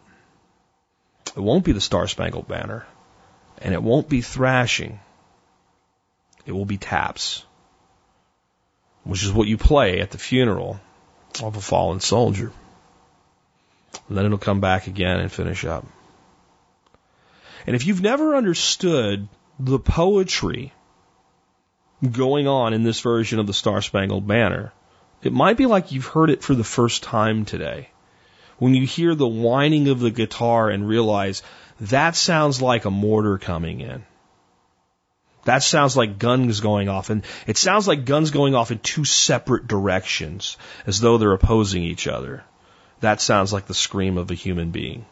Speaker 1: it won't be the Star Spangled Banner, and it won't be thrashing. It will be taps, which is what you play at the funeral of a fallen soldier. And then it'll come back again and finish up. And if you've never understood the poetry going on in this version of the Star Spangled Banner, it might be like you've heard it for the first time today. When you hear the whining of the guitar and realize that sounds like a mortar coming in. That sounds like guns going off. And it sounds like guns going off in two separate directions, as though they're opposing each other. That sounds like the scream of a human being.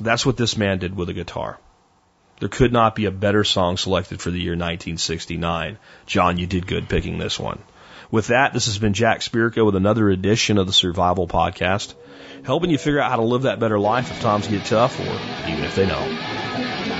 Speaker 1: That's what this man did with a guitar. There could not be a better song selected for the year 1969. John, you did good picking this one. With that, this has been Jack Spirko with another edition of the Survival Podcast, helping you figure out how to live that better life if times get tough or even if they don't.